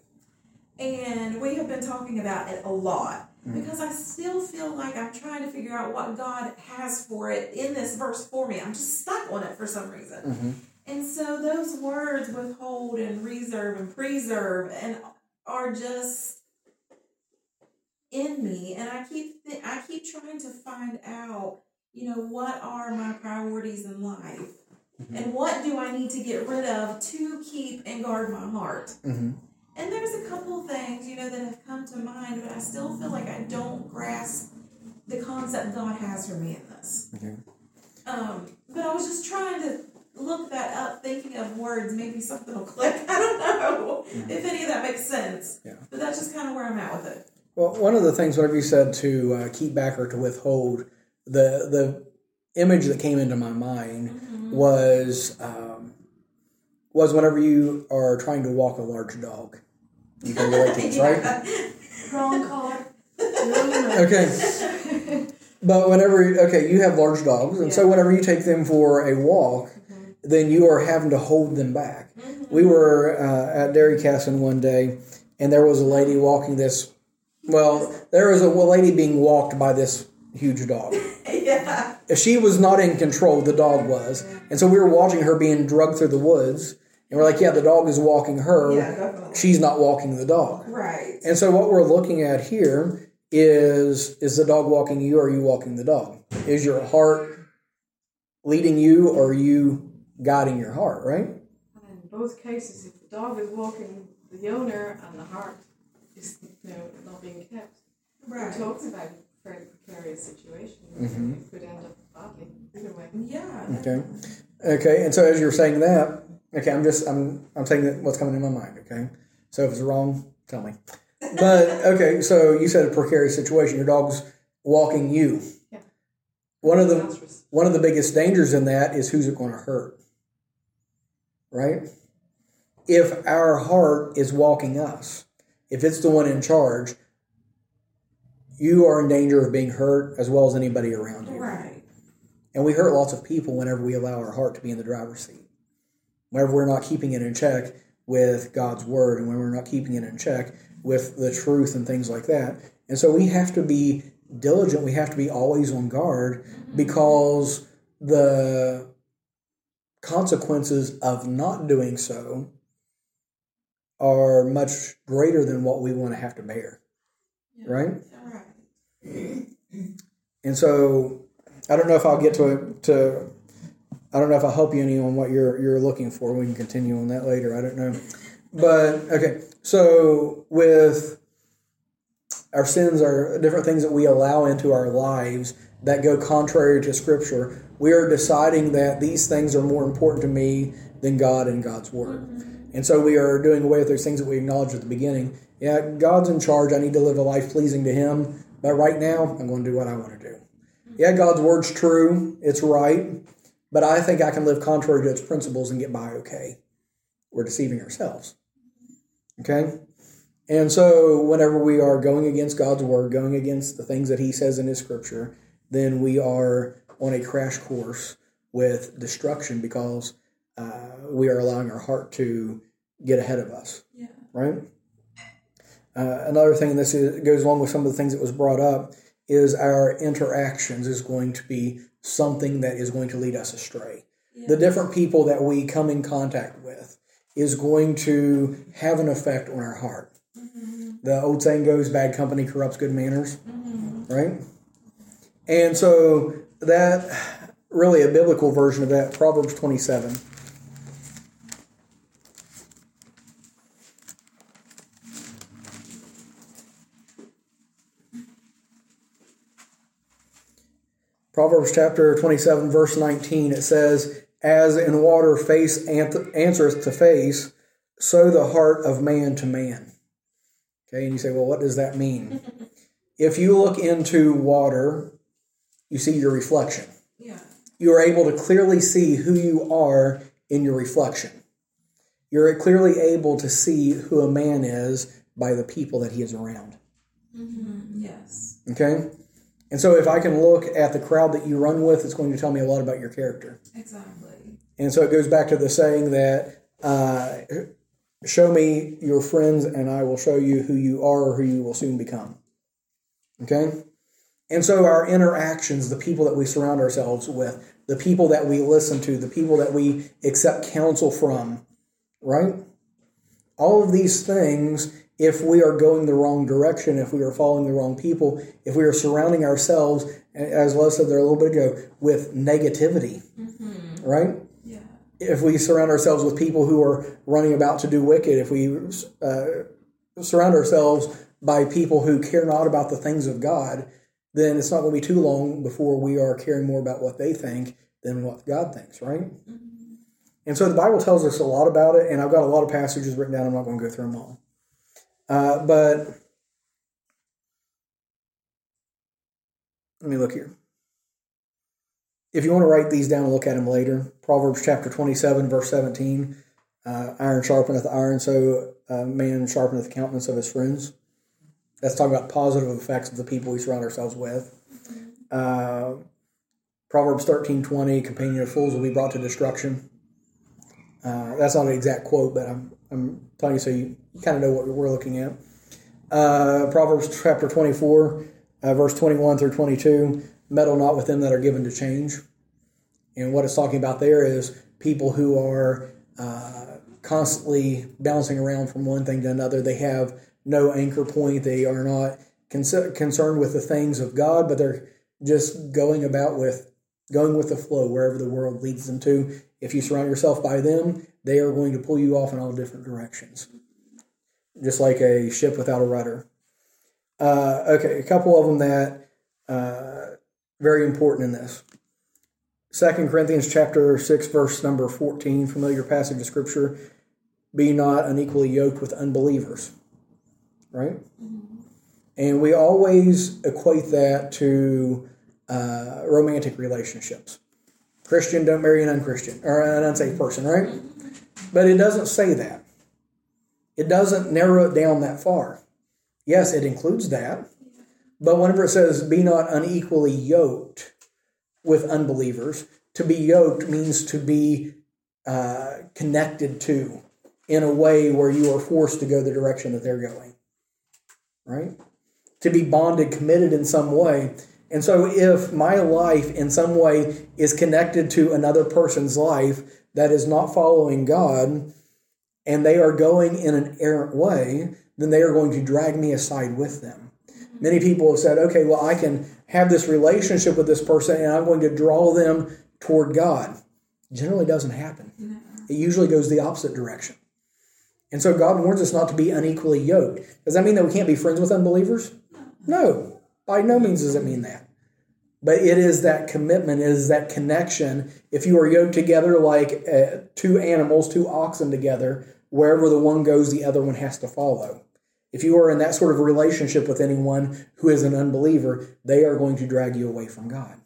And we have been talking about it a lot because I still feel like I'm trying to figure out what God has for it in this verse for me. I'm just stuck on it for some reason. Mm-hmm. And so those words withhold and reserve and preserve and are just in me and I keep th- I keep trying to find out, you know, what are my priorities in life? And what do I need to get rid of to keep and guard my heart? Mm-hmm. And there's a couple things, you know, that have come to mind, but I still feel like I don't grasp the concept God has for me in this. Okay. Um, but I was just trying to look that up, thinking of words. Maybe something will click. [LAUGHS] I don't know if any of that makes sense. Yeah. But that's just kind of where I'm at with it. Well, one of the things, whenever you said to uh, keep back or to withhold, the the image that came into my mind was um, was whenever you are trying to walk a large dog. You can relate to this, [LAUGHS] right? Wrong color. No, no. Okay. But whenever okay, you have large dogs, and so whenever you take them for a walk, then you are having to hold them back. We were uh, at Dairy Castle one day, and there was a lady walking this. Well, there was a lady being walked by this huge dog. [LAUGHS] yeah. She was not in control. The dog was, and so we were watching her being drugged through the woods, and we're like, "Yeah, the dog is walking her. Yeah, definitely. She's not walking the dog." Right. And so what we're looking at here is is the dog walking you or are you walking the dog? Is your heart leading you or are you guiding your heart, right? And in both cases, if the dog is walking the owner and the heart is you know, not being kept, Right. we're talking about a very precarious situation. Mhm. It could end up badly either. Yeah. Okay. Okay, and so as you're saying that, okay, I'm just I'm I'm saying what's coming in my mind, okay? So if it's wrong, tell me. But okay, so you said a precarious situation. Your dog's walking you. Yeah. One of the Disastrous. one of the biggest dangers in that is who's it going to hurt right if our heart is walking us if it's the one in charge you are in danger of being hurt as well as anybody around you Right. And we hurt lots of people whenever we allow our heart to be in the driver's seat whenever we're not keeping it in check with god's word and when we're not keeping it in check with the truth and things like that. And so we have to be diligent. We have to be always on guard because the consequences of not doing so are much greater than what we want to have to bear. Right? All right. And so I don't know if I'll get to to I don't know if I'll help you any on what you're you're looking for. We can continue on that later. I don't know. But okay, so with our sins are different things that we allow into our lives that go contrary to scripture. We are deciding that these things are more important to me than God and God's word. Mm-hmm. And so we are doing away with those things that we acknowledged at the beginning. Yeah, God's in charge. I need to live a life pleasing to Him. But right now, I'm going to do what I want to do. Yeah, God's word's true. It's right. But I think I can live contrary to its principles and get by okay. We're deceiving ourselves. Okay? And so, whenever we are going against God's word, going against the things that He says in His scripture, then we are on a crash course with destruction because uh, we are allowing our heart to get ahead of us, Yeah. right? Uh, another thing, and this is, goes along with some of the things that was brought up, is our interactions is going to be something that is going to lead us astray. The different people that we come in contact with is going to have an effect on our heart. Mm-hmm. The old saying goes, bad company corrupts good manners, mm-hmm. right? And so that really a biblical version of that, Proverbs 27. Proverbs chapter 27, verse 19, it says, As in water face answereth to face, so the heart of man to man. Okay, and you say, well, what does that mean? [LAUGHS] if you look into water, you see your reflection. Yeah. You are able to clearly see who you are in your reflection. You're clearly able to see who a man is by the people that he is around. Mm-hmm. Yes. Okay? And so if I can look at the crowd that you run with, it's going to tell me a lot about your character. Exactly. And so it goes back to the saying that uh, show me your friends and I will show you who you are or who you will soon become. Okay? And so our interactions, the people that we surround ourselves with, the people that we listen to, the people that we accept counsel from, right? All of these things, if we are going the wrong direction, if we are following the wrong people, if we are surrounding ourselves, as Les said there a little bit ago, with negativity, right? Yeah. if we surround ourselves with people who are running about to do wicked, if we uh, surround ourselves by people who care not about the things of God, then it's not going to be too long before we are caring more about what they think than what God thinks, right? And so the Bible tells us a lot about it, and I've got a lot of passages written down. I'm not going to go through them all. Uh, but let me look here if you want to write these down and look at them later, Proverbs chapter 27, verse 17, uh, iron sharpeneth iron, so uh, man sharpeneth the countenance of his friends. That's talking about positive effects of the people we surround ourselves with. Uh, Proverbs 13, 20, companion of fools will be brought to destruction. Uh, that's not an exact quote, but I'm, I'm telling you so you, you kind of know what we're looking at. Uh, Proverbs chapter 24, uh, verse 21 through 22 meddle not with them that are given to change. And what it's talking about there is people who are uh, constantly bouncing around from one thing to another. They have no anchor point. They are not con- concerned with the things of God, but they're just going about with going with the flow wherever the world leads them to. If you surround yourself by them, they are going to pull you off in all different directions, just like a ship without a rudder. Uh, okay, a couple of them that uh, very important in this. Second Corinthians chapter six, verse number fourteen, familiar passage of scripture. Be not unequally yoked with unbelievers. Right? And we always equate that to uh, romantic relationships. Christian don't marry an unchristian or an unsafe person, right? But it doesn't say that. It doesn't narrow it down that far. Yes, it includes that. But whenever it says, be not unequally yoked with unbelievers, to be yoked means to be uh, connected to in a way where you are forced to go the direction that they're going. right? To be bonded, committed in some way. And so, if my life in some way is connected to another person's life that is not following God, and they are going in an errant way, then they are going to drag me aside with them. Many people have said, okay, well, I can have this relationship with this person and I'm going to draw them toward God. Generally doesn't happen. It usually goes the opposite direction. And so God warns us not to be unequally yoked. Does that mean that we can't be friends with unbelievers? No, by no means does it mean that. But it is that commitment, it is that connection. If you are yoked together like uh, two animals, two oxen together, wherever the one goes, the other one has to follow. If you are in that sort of relationship with anyone who is an unbeliever, they are going to drag you away from God.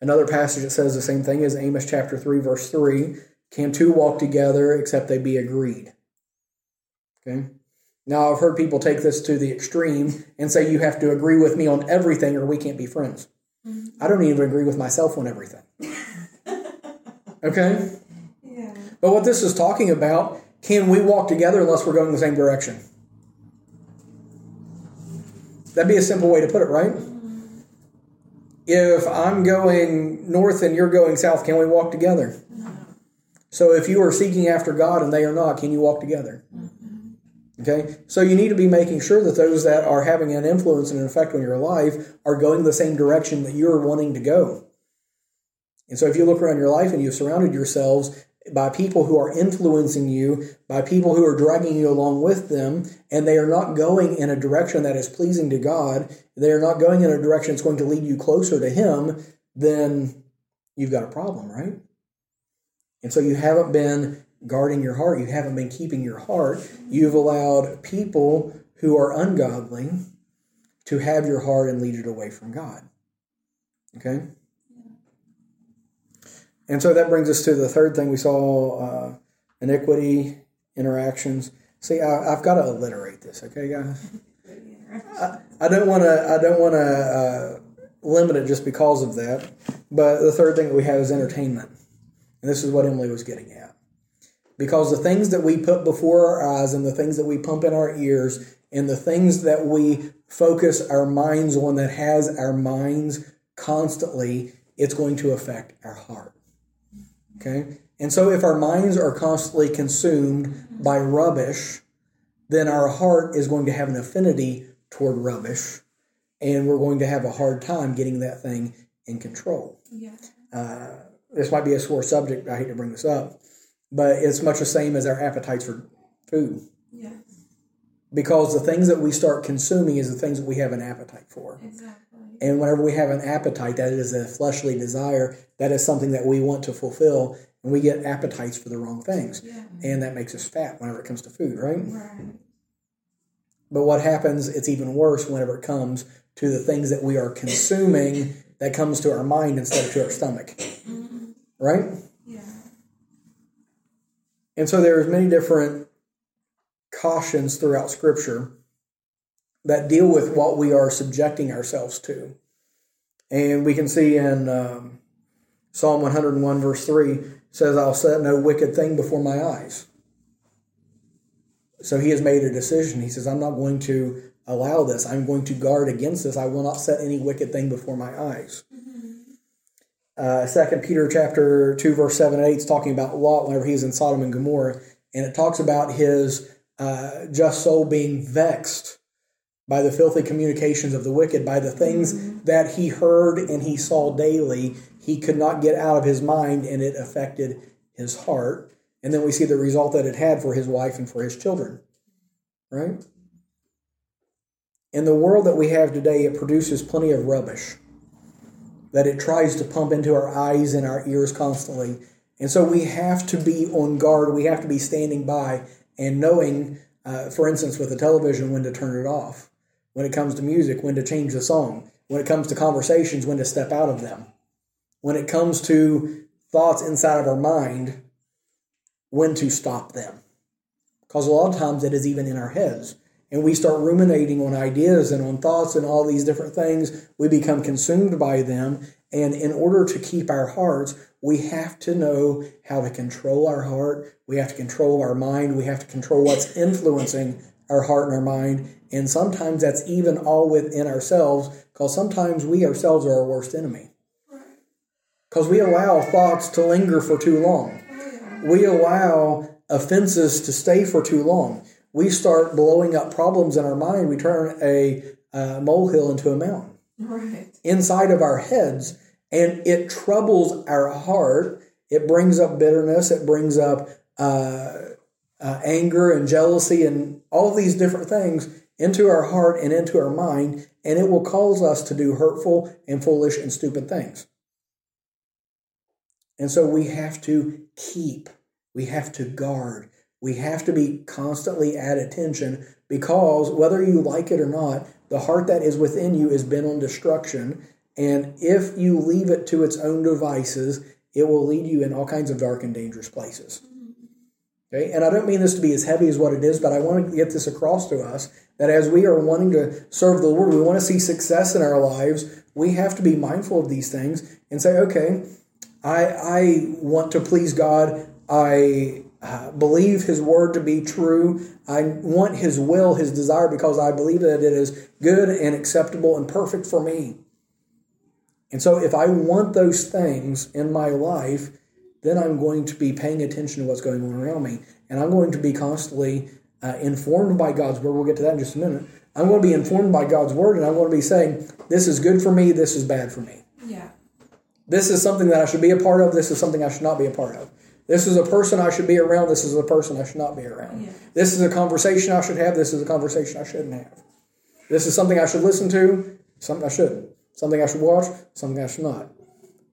Another passage that says the same thing is Amos chapter 3, verse 3 Can two walk together except they be agreed? Okay. Now, I've heard people take this to the extreme and say you have to agree with me on everything or we can't be friends. I don't even agree with myself on everything. [LAUGHS] Okay? Yeah. But what this is talking about, can we walk together unless we're going the same direction? That'd be a simple way to put it, right? Mm-hmm. If I'm going north and you're going south, can we walk together? Mm-hmm. So if you are seeking after God and they are not, can you walk together? Mm-hmm. Okay? So you need to be making sure that those that are having an influence and an effect on your life are going the same direction that you're wanting to go. And so if you look around your life and you've surrounded yourselves by people who are influencing you, by people who are dragging you along with them, and they are not going in a direction that is pleasing to God, they are not going in a direction that's going to lead you closer to Him, then you've got a problem, right? And so you haven't been guarding your heart, you haven't been keeping your heart. You've allowed people who are ungodly to have your heart and lead it away from God. Okay? And so that brings us to the third thing we saw uh, iniquity, interactions. See, I, have got to alliterate this, okay, guys? I, don't want to. I don't want to uh, limit it just because of that. But the third thing that we have is entertainment, and this is what Emily was getting at. Because the things that we put before our eyes, and the things that we pump in our ears, and the things that we focus our minds on, that has our minds constantly, it's going to affect our heart. Okay? And so if our minds are constantly consumed by rubbish, then our heart is going to have an affinity toward rubbish, and we're going to have a hard time getting that thing in control. Yeah. Uh, this might be a sore subject. I hate to bring this up, but it's much the same as our appetites for food. Yeah. Because the things that we start consuming is the things that we have an appetite for. Exactly. And whenever we have an appetite, that is a fleshly desire, that is something that we want to fulfill, and we get appetites for the wrong things. Yeah. And that makes us fat whenever it comes to food, right? Right. But what happens, it's even worse whenever it comes to the things that we are consuming that comes to our mind instead of to our stomach. Mm-hmm. Right? And so there's many different cautions throughout Scripture that deal with what we are subjecting ourselves to. And we can see in um, Psalm 101, verse 3, says, I'll set no wicked thing before my eyes. So he has made a decision. He says, I'm not going to allow this. I'm going to guard against this. I will not set any wicked thing before my eyes. Uh, Second Peter chapter two verse seven and eight is talking about Lot whenever he's in Sodom and Gomorrah, and it talks about his uh, just soul being vexed by the filthy communications of the wicked, by the things that he heard and he saw daily. He could not get out of his mind, and it affected his heart. And then we see the result that it had for his wife and for his children. Right? In the world that we have today, it produces plenty of rubbish that it tries to pump into our eyes and our ears constantly. And so we have to be on guard. We have to be standing by and knowing, uh, for instance, with the television, when to turn it off. When it comes to music, when to change the song. When it comes to conversations, when to step out of them. When it comes to thoughts inside of our mind, when to stop them. Because a lot of times it is even in our heads. And we start ruminating on ideas and on thoughts and all these different things. We become consumed by them. And in order to keep our hearts, we have to know how to control our heart. We have to control our mind. We have to control what's influencing our heart and our mind. And sometimes that's even all within ourselves, because sometimes we ourselves are our worst enemy. Because we allow thoughts to linger for too long. Oh, we allow offenses to stay for too long. We start blowing up problems in our mind. We turn a uh, molehill into a mountain Right. inside of our heads, and it troubles our heart. It brings up bitterness. It brings up uh, uh, anger and jealousy and all these different things into our heart and into our mind, and it will cause us to do hurtful and foolish and stupid things. And so we have to keep, we have to guard, we have to be constantly at attention because whether you like it or not, the heart that is within you is bent on destruction. And if you leave it to its own devices, it will lead you in all kinds of dark and dangerous places. Okay, and I don't mean this to be as heavy as what it is, but I want to get this across to us that as we are wanting to serve the Lord, we want to see success in our lives. We have to be mindful of these things and say, okay, I I want to please God. I uh, believe His word to be true. I want His will, His desire, because I believe that it is good and acceptable and perfect for me. And so, if I want those things in my life, then I'm going to be paying attention to what's going on around me. And I'm going to be constantly uh, informed by God's word. We'll get to that in just a minute. I'm going to be informed by God's word, and I'm going to be saying, this is good for me, this is bad for me. Yeah. This is something that I should be a part of, this is something I should not be a part of. This is a person I should be around, this is a person I should not be around. Yeah. This is a conversation I should have, this is a conversation I shouldn't have. This is something I should listen to, something I shouldn't. Something I should watch, something I should not.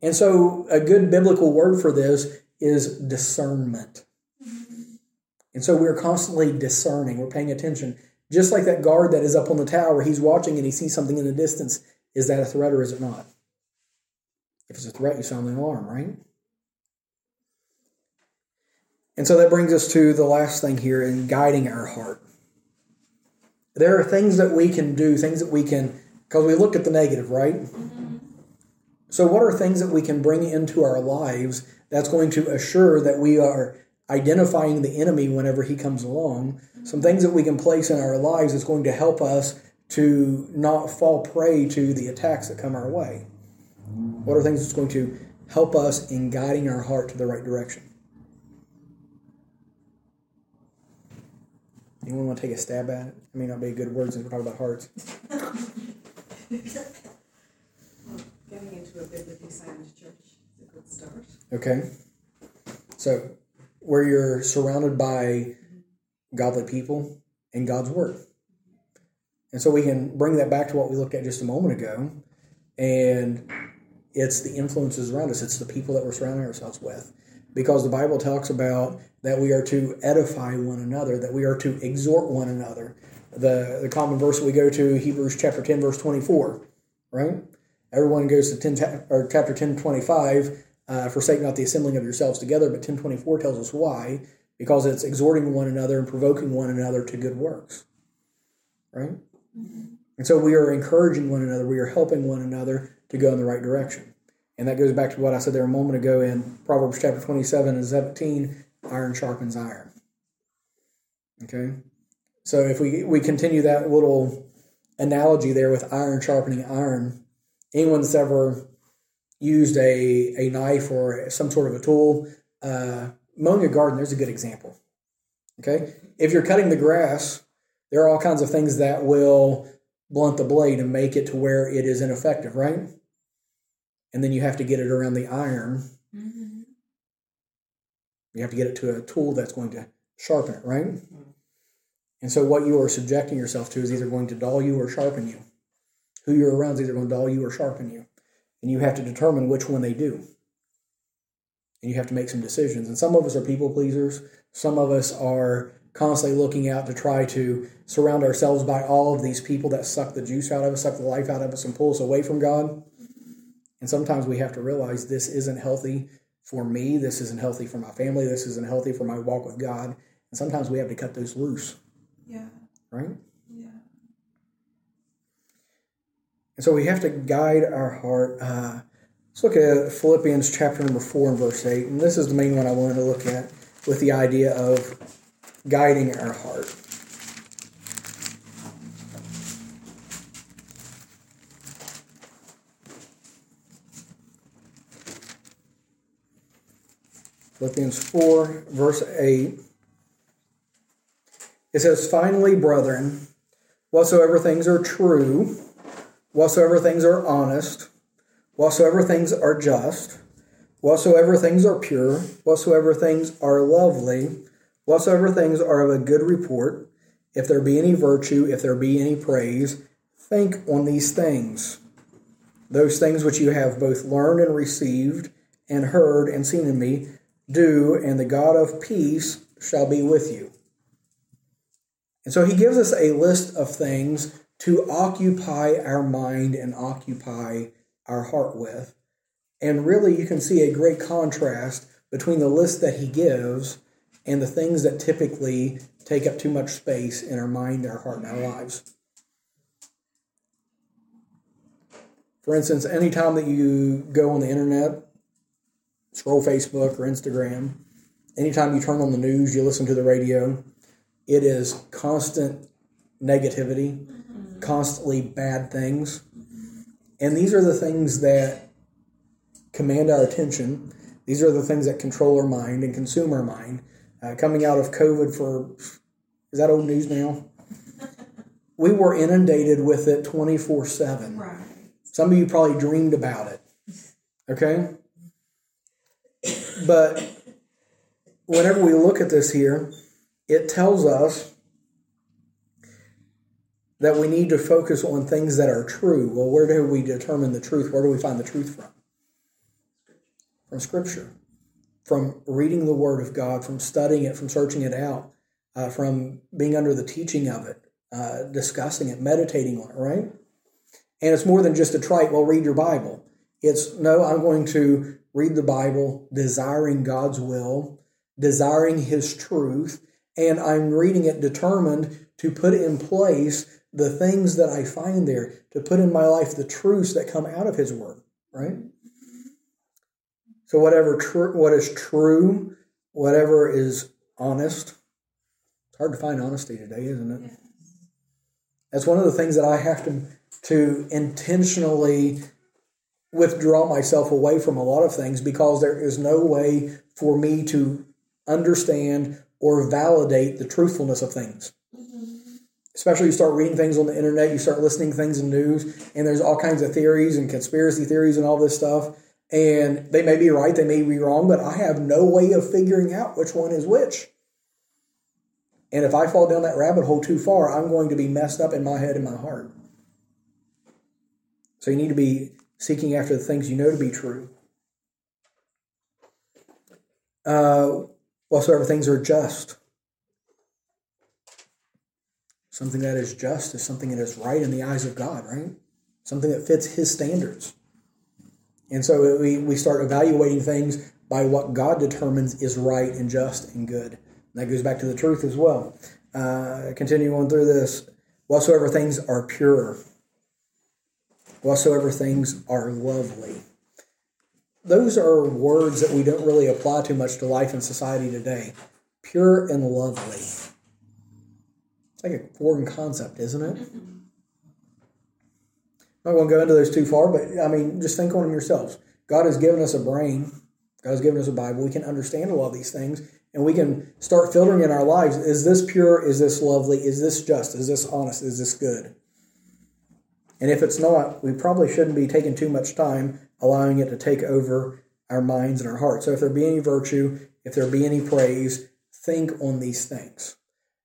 And so, a good biblical word for this is discernment. Mm-hmm. And so, we're constantly discerning, we're paying attention. Just like that guard that is up on the tower, he's watching and he sees something in the distance. Is that a threat or is it not? If it's a threat, you sound the alarm, right? And so that brings us to the last thing here in guiding our heart. There are things that we can do, things that we can, because we look at the negative, right? Mm-hmm. So, what are things that we can bring into our lives that's going to assure that we are identifying the enemy whenever he comes along? Some things that we can place in our lives that's going to help us to not fall prey to the attacks that come our way. What are things that's going to help us in guiding our heart to the right direction? Anyone want to take a stab at it? It may not be a good word since we're talking about hearts. Getting into a biblically sound church is a good start. Okay. So, where you're surrounded by godly people and God's Word. And so we can bring that back to what we looked at just a moment ago. And it's the influences around us, it's the people that we're surrounding ourselves with. Because the Bible talks about that we are to edify one another, that we are to exhort one another. The, the common verse we go to, Hebrews chapter 10, verse 24, right? Everyone goes to 10, or chapter 10, 25, uh, forsake not the assembling of yourselves together, but 1024 tells us why, because it's exhorting one another and provoking one another to good works, right? And so we are encouraging one another, we are helping one another to go in the right direction. And that goes back to what I said there a moment ago in Proverbs chapter 27 and 17 iron sharpens iron. Okay? So if we, we continue that little analogy there with iron sharpening iron, anyone that's ever used a, a knife or some sort of a tool, uh, mowing a garden, there's a good example. Okay? If you're cutting the grass, there are all kinds of things that will blunt the blade and make it to where it is ineffective, right? And then you have to get it around the iron. Mm-hmm. You have to get it to a tool that's going to sharpen it, right? And so what you are subjecting yourself to is either going to dull you or sharpen you. Who you're around is either going to dull you or sharpen you. And you have to determine which one they do. And you have to make some decisions. And some of us are people pleasers. Some of us are constantly looking out to try to surround ourselves by all of these people that suck the juice out of us, suck the life out of us, and pull us away from God. And sometimes we have to realize this isn't healthy for me. This isn't healthy for my family. This isn't healthy for my walk with God. And sometimes we have to cut those loose, Yeah. right? Yeah. And so we have to guide our heart. Uh, let's look at Philippians chapter number 4 and verse 8. And this is the main one I wanted to look at with the idea of guiding our heart. Philippians 4, verse 8. It says, Finally, brethren, whatsoever things are true, whatsoever things are honest, whatsoever things are just, whatsoever things are pure, whatsoever things are lovely, whatsoever things are of a good report, if there be any virtue, if there be any praise, think on these things. Those things which you have both learned and received, and heard and seen in me, do, and the God of peace shall be with you. And so he gives us a list of things to occupy our mind and occupy our heart with. And really, you can see a great contrast between the list that he gives and the things that typically take up too much space in our mind, our heart, and our lives. For instance, anytime that you go on the internet, scroll Facebook or Instagram, anytime you turn on the news, you listen to the radio, it is constant negativity, constantly bad things. And these are the things that command our attention. These are the things that control our mind and consume our mind. Uh, coming out of COVID for, is that old news now? [LAUGHS] We were inundated with it 24 7. Right. Some of you probably dreamed about it. Okay? But whenever we look at this here, it tells us that we need to focus on things that are true. Well, where do we determine the truth? Where do we find the truth from? From Scripture, from reading the Word of God, from studying it, from searching it out, uh, from being under the teaching of it, uh, discussing it, meditating on it, right? And it's more than just a trite, well, read your Bible. It's no, I'm going to read the Bible, desiring God's will, desiring His truth, and I'm reading it determined to put in place the things that I find there, to put in my life the truths that come out of His Word, right? So whatever tr- what is true, whatever is honest. It's hard to find honesty today, isn't it? That's one of the things that I have to to intentionally withdraw myself away from a lot of things because there is no way for me to understand or validate the truthfulness of things. Mm-hmm. Especially you start reading things on the internet, you start listening to things in news, and there's all kinds of theories and conspiracy theories and all this stuff. And they may be right, they may be wrong, but I have no way of figuring out which one is which. And if I fall down that rabbit hole too far, I'm going to be messed up in my head and my heart. So you need to be seeking after the things you know to be true. Uh, whatsoever things are just. Something that is just is something that is right in the eyes of God, right? Something that fits His standards. And so we, we start evaluating things by what God determines is right and just and good. And that goes back to the truth as well. Uh, continue on through this. Whatsoever things are pure, whatsoever things are lovely. Those are words that we don't really apply too much to life and society today. Pure and lovely. It's like a foreign concept, isn't it? I'm not going to go into those too far, but I mean, just think on them yourselves. God has given us a brain. God has given us a Bible. We can understand a lot of these things, and we can start filtering in our lives. Is this pure? Is this lovely? Is this just? Is this honest? Is this good? And if it's not, we probably shouldn't be taking too much time allowing it to take over our minds and our hearts. So if there be any virtue, if there be any praise, think on these things.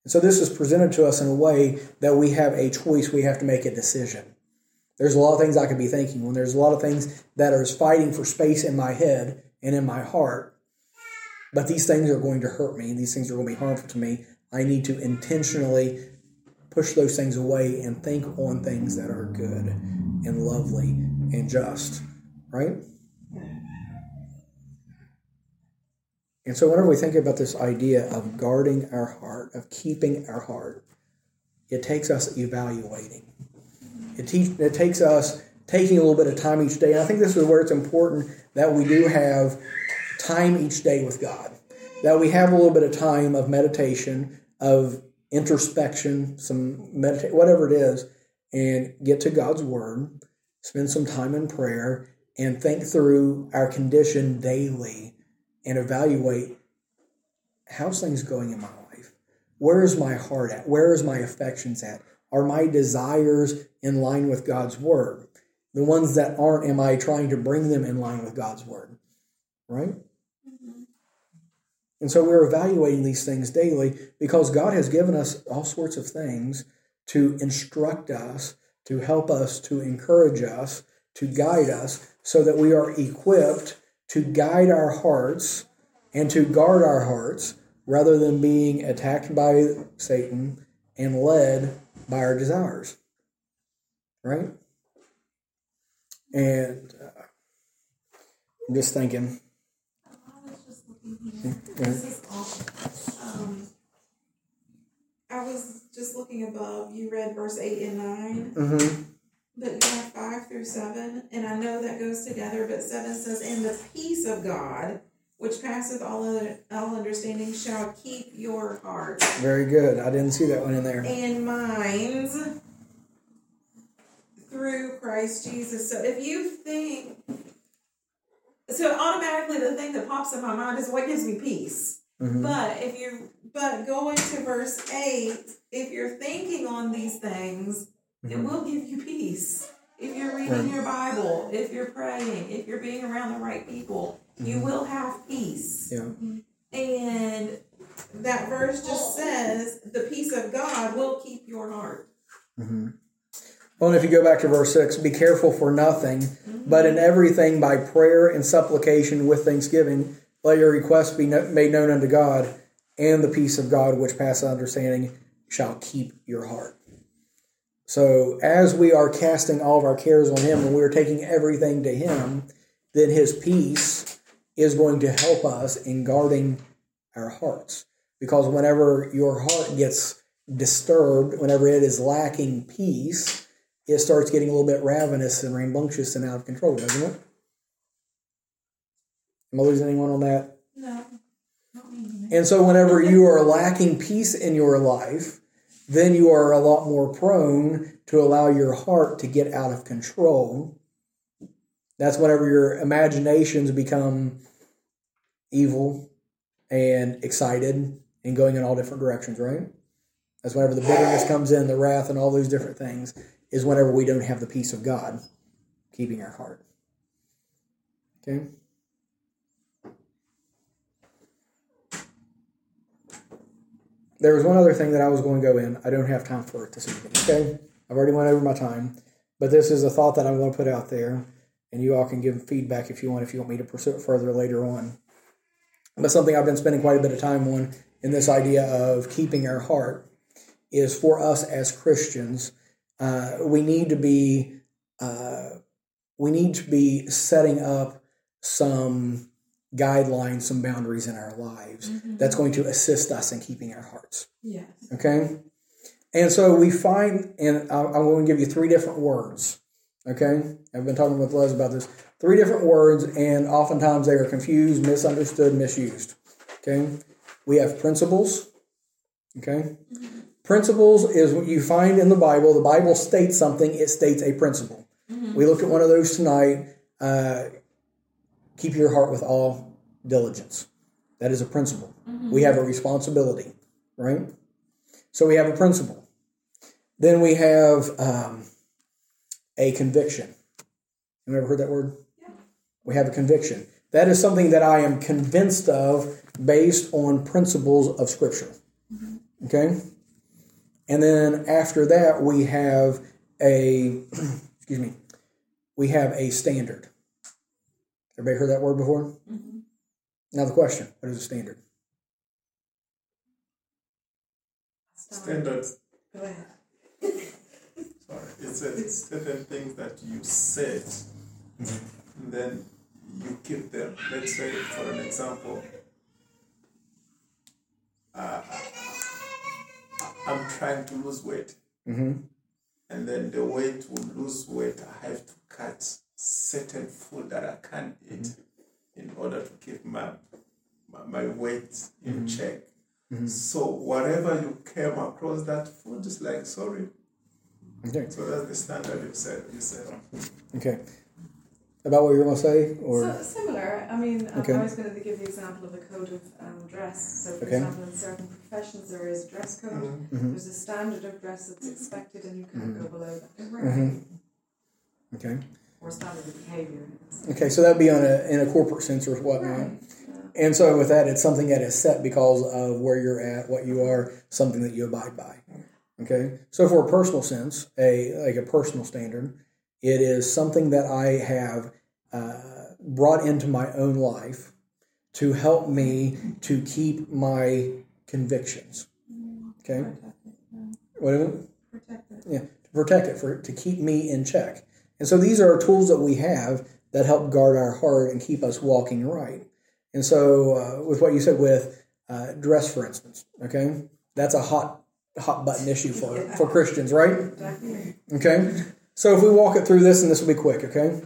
And so this is presented to us in a way that we have a choice, we have to make a decision. There's a lot of things I could be thinking when there's a lot of things that are fighting for space in my head and in my heart. But these things are going to hurt me and these things are going to be harmful to me. I need to intentionally push those things away and think on things that are good and lovely and just, right? And so, whenever we think about this idea of guarding our heart, of keeping our heart, it takes us evaluating. It, te- it takes us taking a little bit of time each day. And I think this is where it's important that we do have time each day with God, that we have a little bit of time of meditation, of introspection, some meditate, whatever it is, and get to God's Word, spend some time in prayer, and think through our condition daily and evaluate how's things going in my life? Where is my heart at? Where is my affections at? Are my desires in line with God's word? The ones that aren't, am I trying to bring them in line with God's word? Right? And so we're evaluating these things daily because God has given us all sorts of things to instruct us, to help us, to encourage us, to guide us, so that we are equipped to guide our hearts and to guard our hearts rather than being attacked by Satan and led by our desires. Right? And uh, I'm just thinking. I was just looking here. Yeah. This is awful. Um, I was just looking above. You read verse eight and nine, Mm-hmm. but you have five through seven, and I know that goes together. But seven says, "And the peace of God, which passeth all other, all understanding, shall keep your heart Very good. I didn't see that one in there. and minds through Christ Jesus." So if you think, so automatically the thing that pops in my mind is what gives me peace. Mhm. But if you're but going to verse eight, if you're thinking on these things, it Mhm. will give you peace. If you're reading Right. your Bible, if you're praying, if you're being around the right people, you will have peace. Yeah. And that verse just says the peace of God will keep your heart. Well, if you go back to verse 6, be careful for nothing, but in everything by prayer and supplication with thanksgiving, let your requests be no- made known unto God, and the peace of God, which passeth understanding, shall keep your heart. So, as we are casting all of our cares on Him and we are taking everything to Him, then His peace is going to help us in guarding our hearts. Because whenever your heart gets disturbed, whenever it is lacking peace, it starts getting a little bit ravenous and rambunctious and out of control, doesn't it? Am I losing anyone on that? No. And so, whenever you are lacking peace in your life, then you are a lot more prone to allow your heart to get out of control. That's whenever your imaginations become evil and excited and going in all different directions, right? That's whenever the bitterness comes in, the wrath, and all those different things, is whenever we don't have the peace of God keeping our heart. Okay? There was one other thing that I was going to go in. I don't have time for it this evening. Okay, I've already went over my time, but this is a thought that I'm going to put out there, and you all can give feedback if you want. If you want me to pursue it further later on, but something I've been spending quite a bit of time on in this idea of keeping our heart is for us as Christians. Uh, we need to be uh, we need to be setting up some guidelines, some boundaries in our lives that's going to assist us in keeping our hearts. Yes. Okay? And so we find, and I'm going to give you three different words. Okay? I've been talking with Les about this. Three different words, and oftentimes they are confused, misunderstood, misused. Okay? We have principles. Okay? Principles is what you find in the Bible. The Bible states something, it states a principle. We looked at one of those tonight. Uh, keep your heart with all diligence. That is a principle. We have a responsibility, right? So we have a principle. Then we have um, a conviction. You ever heard that word? We have a conviction. That is something that I am convinced of based on principles of Scripture. Okay? And then after that, we have a, [CLEARS THROAT] excuse me, we have a standard. Everybody heard that word before? Now the question, what is a standard? Standards. Go ahead. Sorry, it's, a, certain things that you set, and then you keep them. Let's say, for an example, uh, I'm trying to lose weight, Mm-hmm. and then the way to lose weight, I have to cut certain food that I can't eat mm-hmm. in order to keep my my, my weight in mm-hmm. check. Mm-hmm. So whatever you came across that food is like sorry. Okay. So that's the standard you said. You said. Okay. About what you were going to say? Or So, similar. I mean, Okay. I was always going to give the example of a code of um, dress. So, for Okay. example, in certain professions, there is a dress code. Mhm. There's a standard of dress that's expected, and you can't go below that. Mhm. okay, Or standard of behaviour. okay, so that'd be on a in a corporate sense or whatnot. Right. And so with that, it's something that is set because of where you're at, what you are, something that you abide by. Okay. So for a personal sense, a like a personal standard, it is something that I have uh, brought into my own life to help me to keep my convictions. Okay. What is it? Protect it. Yeah, to protect it, for to keep me in check. And so these are tools that we have that help guard our heart and keep us walking right. And so, uh, with what you said with uh, dress, for instance, okay, that's a hot hot button issue for [LAUGHS] for Christians, right? Definitely. Okay, so if we walk it through this, and this will be quick, okay.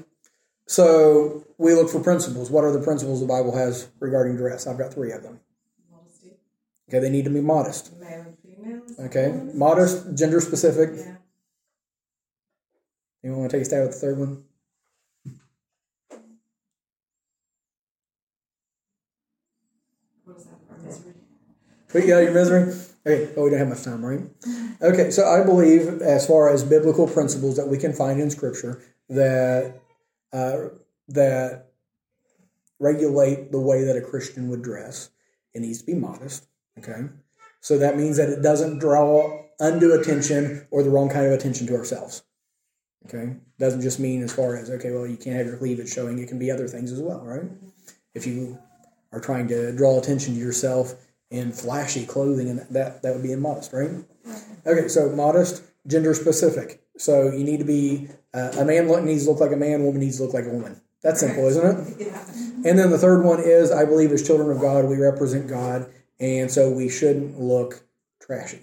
So we look for principles. What are the principles the Bible has regarding dress? I've got three of them. Modesty. Okay, they need to be modest. Male and female. Okay, modest, gender specific. Yeah. Anyone want to take a stab at the third one? What is that? Misery. Put you out your misery? Okay, oh, we don't have much time, right? Okay, so I believe, as far as biblical principles that we can find in Scripture, that uh, that regulate the way that a Christian would dress, it needs to be modest. Okay, so that means that it doesn't draw undue attention or the wrong kind of attention to ourselves. Okay, doesn't just mean as far as okay, well, you can't have your cleavage showing. It can be other things as well, right? If you are trying to draw attention to yourself in flashy clothing, and that that would be immodest, right? Okay, so modest, gender specific. So you need to be uh, a man look, needs to look like a man, woman needs to look like a woman. That's simple, isn't it? [LAUGHS] Yeah. And then the third one is I believe as children of God, we represent God, and so we shouldn't look trashy.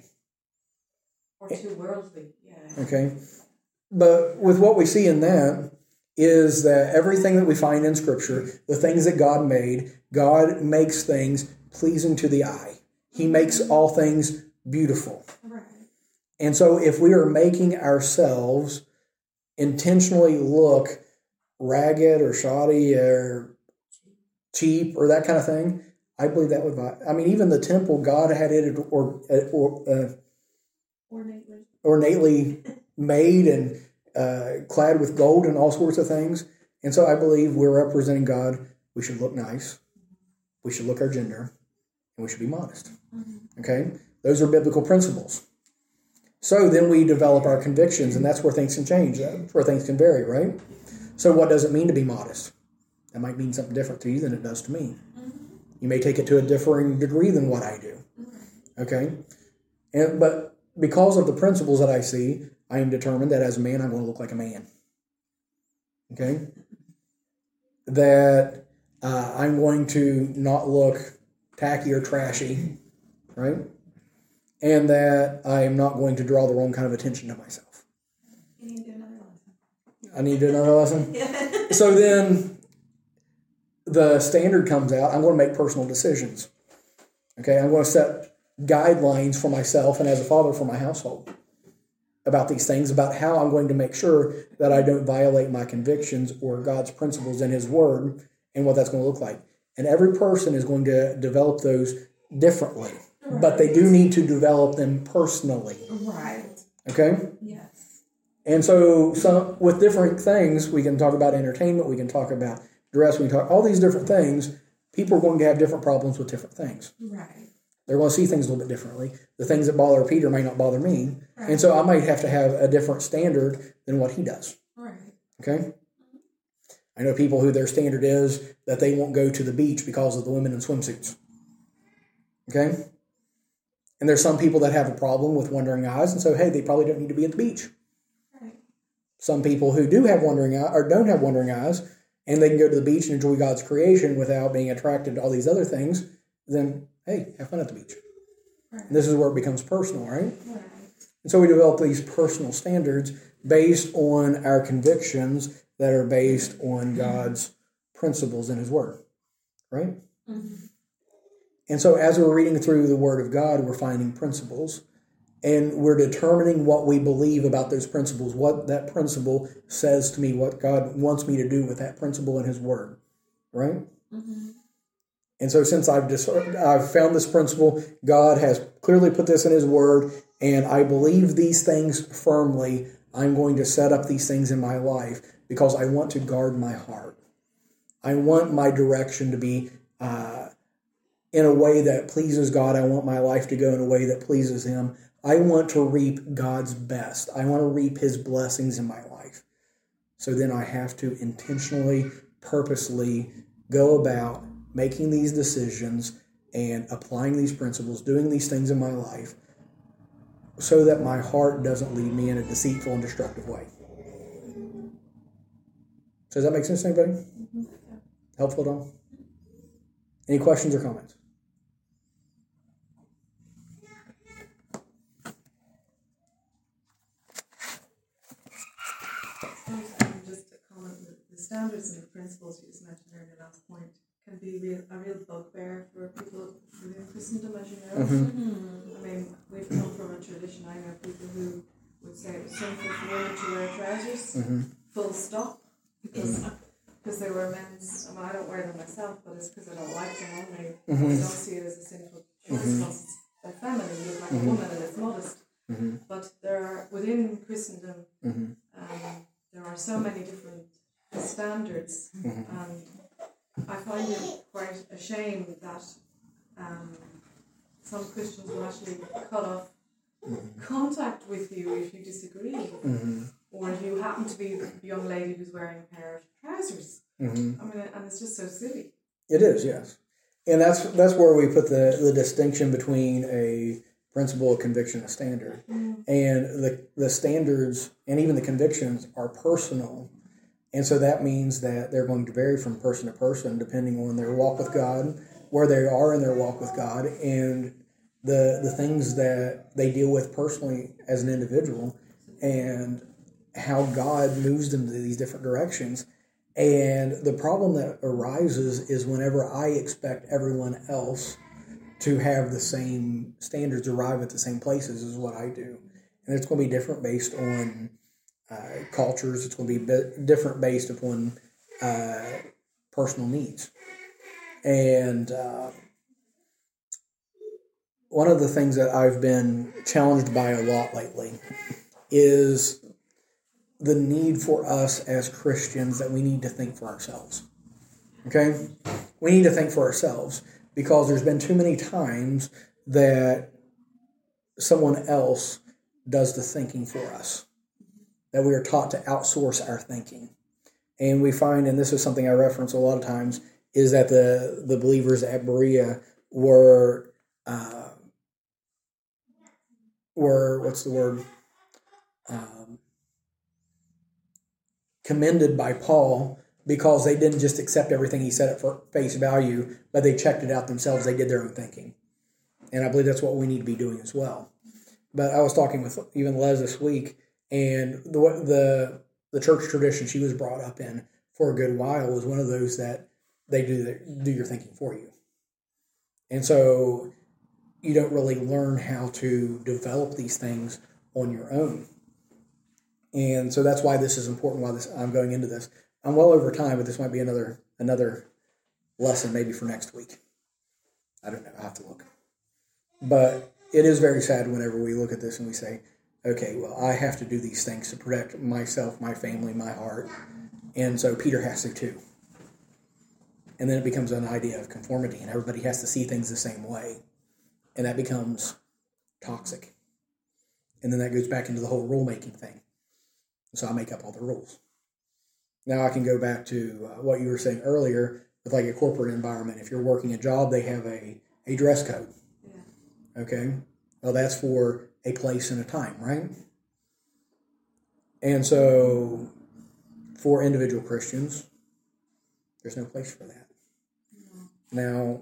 Or too worldly. Yeah. Okay. But with what we see in that is that everything that we find in Scripture, the things that God made, God makes things pleasing to the eye. He makes all things beautiful. Right. And so if we are making ourselves intentionally look ragged or shoddy or cheap or that kind of thing, I believe that would. I mean, even the temple, God had it or, or uh, Ornately. ornately [LAUGHS] made and uh, clad with gold and all sorts of things. And so I believe we're representing God. We should look nice. We should look our gender. And we should be modest. Okay? Those are biblical principles. So then we develop our convictions, and that's where things can change. That's where things can vary, right? So what does it mean to be modest? That might mean something different to you than it does to me. You may take it to a differing degree than what I do. Okay? And but because of the principles that I see, I am determined that as a man I'm going to look like a man. Okay? That uh, I'm going to not look tacky or trashy, right? And that I am not going to draw the wrong kind of attention to myself. You need to do another lesson. I need to do another lesson. [LAUGHS] So then the standard comes out. I'm going to make personal decisions. Okay, I'm going to set guidelines for myself and as a father for my household about these things, about how I'm going to make sure that I don't violate my convictions or God's principles in His Word and what that's going to look like. And every person is going to develop those differently, but they do need to develop them personally. Right. Okay? Yes. And so, some with different things, we can talk about entertainment, we can talk about dress, we can talk all these different things. People are going to have different problems with different things. Right. They're going to see things a little bit differently. The things that bother Peter may not bother me, and so I might have to have a different standard than what he does. Right. Okay. I know people who their standard is that they won't go to the beach because of the women in swimsuits. Okay. And there's some people that have a problem with wandering eyes, and so hey, they probably don't need to be at the beach. Some people who do have wandering eye or don't have wandering eyes and they can go to the beach and enjoy God's creation without being attracted to all these other things, then hey, have fun at the beach. Right. And this is where it becomes personal, right? Right. And so we develop these personal standards based on our convictions that are based on God's principles in His Word, right? Mhm. And so as we're reading through the Word of God, we're finding principles. and we're determining what we believe about those principles, what that principle says to me, what God wants me to do with that principle in His Word, right? Mm-hmm. And so, since I've dis- I've found this principle, God has clearly put this in His Word, and I believe these things firmly. I'm going to set up these things in my life because I want to guard my heart. I want my direction to be uh, in a way that pleases God. I want my life to go in a way that pleases Him. I want to reap God's best. I want to reap His blessings in my life. So then I have to intentionally, purposely go about making these decisions and applying these principles, doing these things in my life, so that my heart doesn't lead me in a deceitful and destructive way. Does that make sense to anybody? Mm-hmm. Helpful at all? Any questions or comments? Just a comment, the, the standards and the principles you just mentioned in your last point can be real, a real bugbear for people within Christendom, as you know. Mm-hmm. I mean, we've come from a tradition, I know people who would say it was sinful for women to wear trousers, Mm-hmm. full stop, because because they were men's, I mean, I don't wear them myself, but it's because I don't like them only. I don't see it as a sinful choice because they're feminine, you look like a woman and it's modest. Mhm. But there are, within Christendom, um, there are so many different standards, and I find it quite a shame that um, some Christians will actually cut off contact with you if you disagree, Mm-hmm. or if you happen to be the young lady who's wearing a pair of trousers. Mm-hmm. I mean, and it's just so silly. It is, yes, and that's that's where we put the the distinction between a principle, a conviction, a standard, and the the standards and even the convictions are personal, and so that means that they're going to vary from person to person depending on their walk with God, where they are in their walk with God, and the the things that they deal with personally as an individual, and how God moves them to these different directions. And the problem that arises is whenever I expect everyone else to have the same standards, arrive at the same places, is what I do. And it's going to be different based on uh, cultures, it's going to be bit different based upon uh, personal needs. And uh, one of the things that I've been challenged by a lot lately is the need for us as Christians that we need to think for ourselves. Okay? We need to think for ourselves because there's been too many times that someone else does the thinking for us, that we are taught to outsource our thinking. And we find, and this is something I reference a lot of times, is that the, the believers at Berea were, uh, were, what's the word? Um, commended by Paul because they didn't just accept everything he said at face value, but they checked it out themselves. They did their own thinking. And I believe that's what we need to be doing as well. But I was talking with even Les this week, and the the the church tradition she was brought up in for a good while was one of those that they do their, do your thinking for you. And so you don't really learn how to develop these things on your own. And so that's why this is important. Why this I'm going into this. I'm well over time, but this might be another another lesson maybe for next week. I don't know. I have to look. But it is very sad whenever we look at this and we say, okay, well, I have to do these things to protect myself, my family, my heart. And so Peter has to too. And then it becomes an idea of conformity, and everybody has to see things the same way. And that becomes toxic. And then that goes back into the whole rulemaking thing. So I make up all the rules. Now I can go back to uh, what you were saying earlier with like a corporate environment. If you're working a job, they have a, a dress code. Yeah. Okay. Well, that's for a place and a time, right? And so for individual Christians, there's no place for that. Now,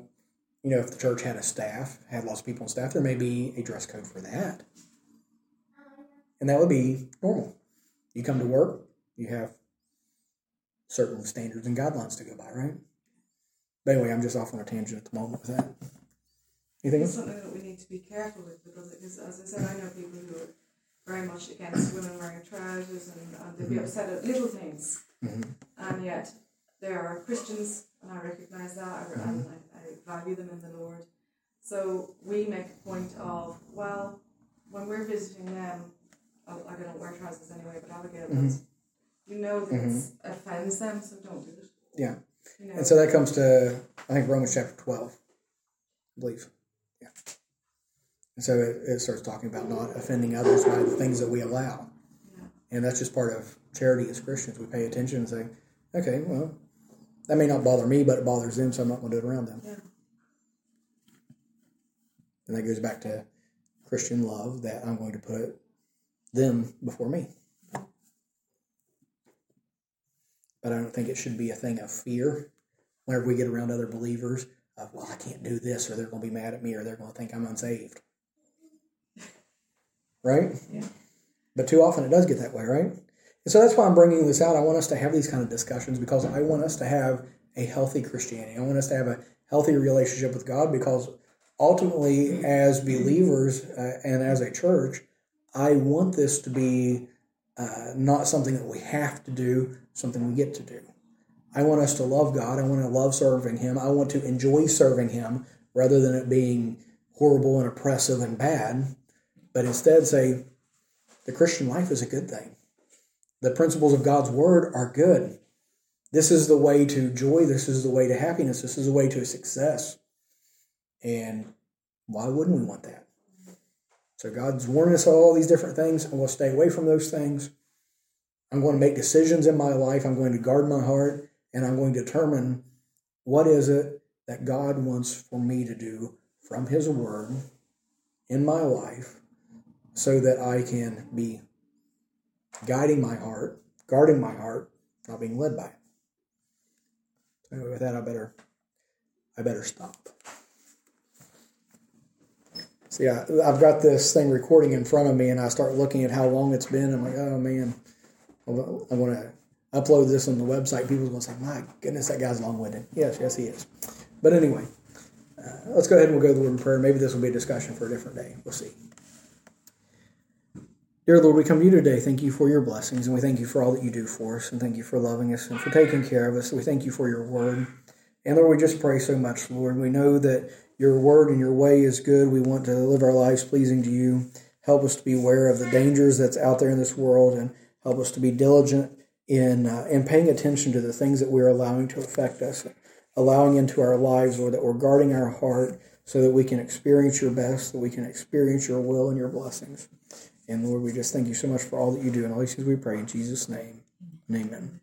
you know, if the church had a staff, had lots of people on staff, there may be a dress code for that. And that would be normal. You come to work, you have certain standards and guidelines to go by, right? But anyway, I'm just off on a tangent at the moment with that. Anything It's else? something that we need to be careful with because, because as I said, I know people who are very much against women wearing trousers and, and they'd be Mhm. upset at little things. Mhm. And yet, there are Christians, and I recognise that, I, and I, I value them in the Lord. So we make a point of, well, when we're visiting them, oh, I don't wear trousers anyway, but Abigail does. You know that it offends them, so don't do it. Yeah. You know, And so that comes to, I think, Romans chapter 12, I believe. And so it, it starts talking about not offending others by the things that we allow. And that's just part of charity as Christians. We pay attention and say, okay, well, that may not bother me, but it bothers them, so I'm not going to do it around them. Yeah. And that goes back to Christian love that I'm going to put them before me. But I don't think it should be a thing of fear whenever we get around other believers of, well, I can't do this, or they're going to be mad at me, or they're going to think I'm unsaved. Right? Yeah. But too often it does get that way, right? And so that's why I'm bringing this out. I want us to have these kind of discussions because I want us to have a healthy Christianity. I want us to have a healthy relationship with God because ultimately, as believers uh, and as a church, I want this to be uh, not something that we have to do, something we get to do. I want us to love God. I want to love serving Him. I want to enjoy serving Him rather than it being horrible and oppressive and bad, but instead say the Christian life is a good thing. The principles of God's Word are good. This is the way to joy. This is the way to happiness. This is the way to success. And why wouldn't we want that? So God's warning us all these different things. I'm going to stay away from those things. I'm going to make decisions in my life. I'm going to guard my heart, and I'm going to determine what is it that God wants for me to do from His Word in my life so that I can be guiding my heart, guarding my heart, not being led by it. Anyway, with that, I better, I better stop. So yeah, I've got this thing recording in front of me, and I start looking at how long it's been. I'm like, oh man, I want to upload this on the website. People's going to say, my goodness, that guy's long-winded. Yes, yes, he is. But anyway, uh, let's go ahead and we'll go to the word of prayer. Maybe this will be a discussion for a different day. We'll see. Dear Lord, we come to you today. Thank you for your blessings, and we thank you for all that you do for us, and thank you for loving us and for taking care of us. We thank you for your word. And Lord, we just pray so much, Lord. We know that your word and your way is good. We want to live our lives pleasing to you. Help us to be aware of the dangers that's out there in this world, and help us to be diligent in uh, in paying attention to the things that we're allowing to affect us, allowing into our lives, Lord, that we're guarding our heart so that we can experience your best, that we can experience your will and your blessings. And Lord, we just thank you so much for all that you do. And all these things we pray in Jesus' name. Amen.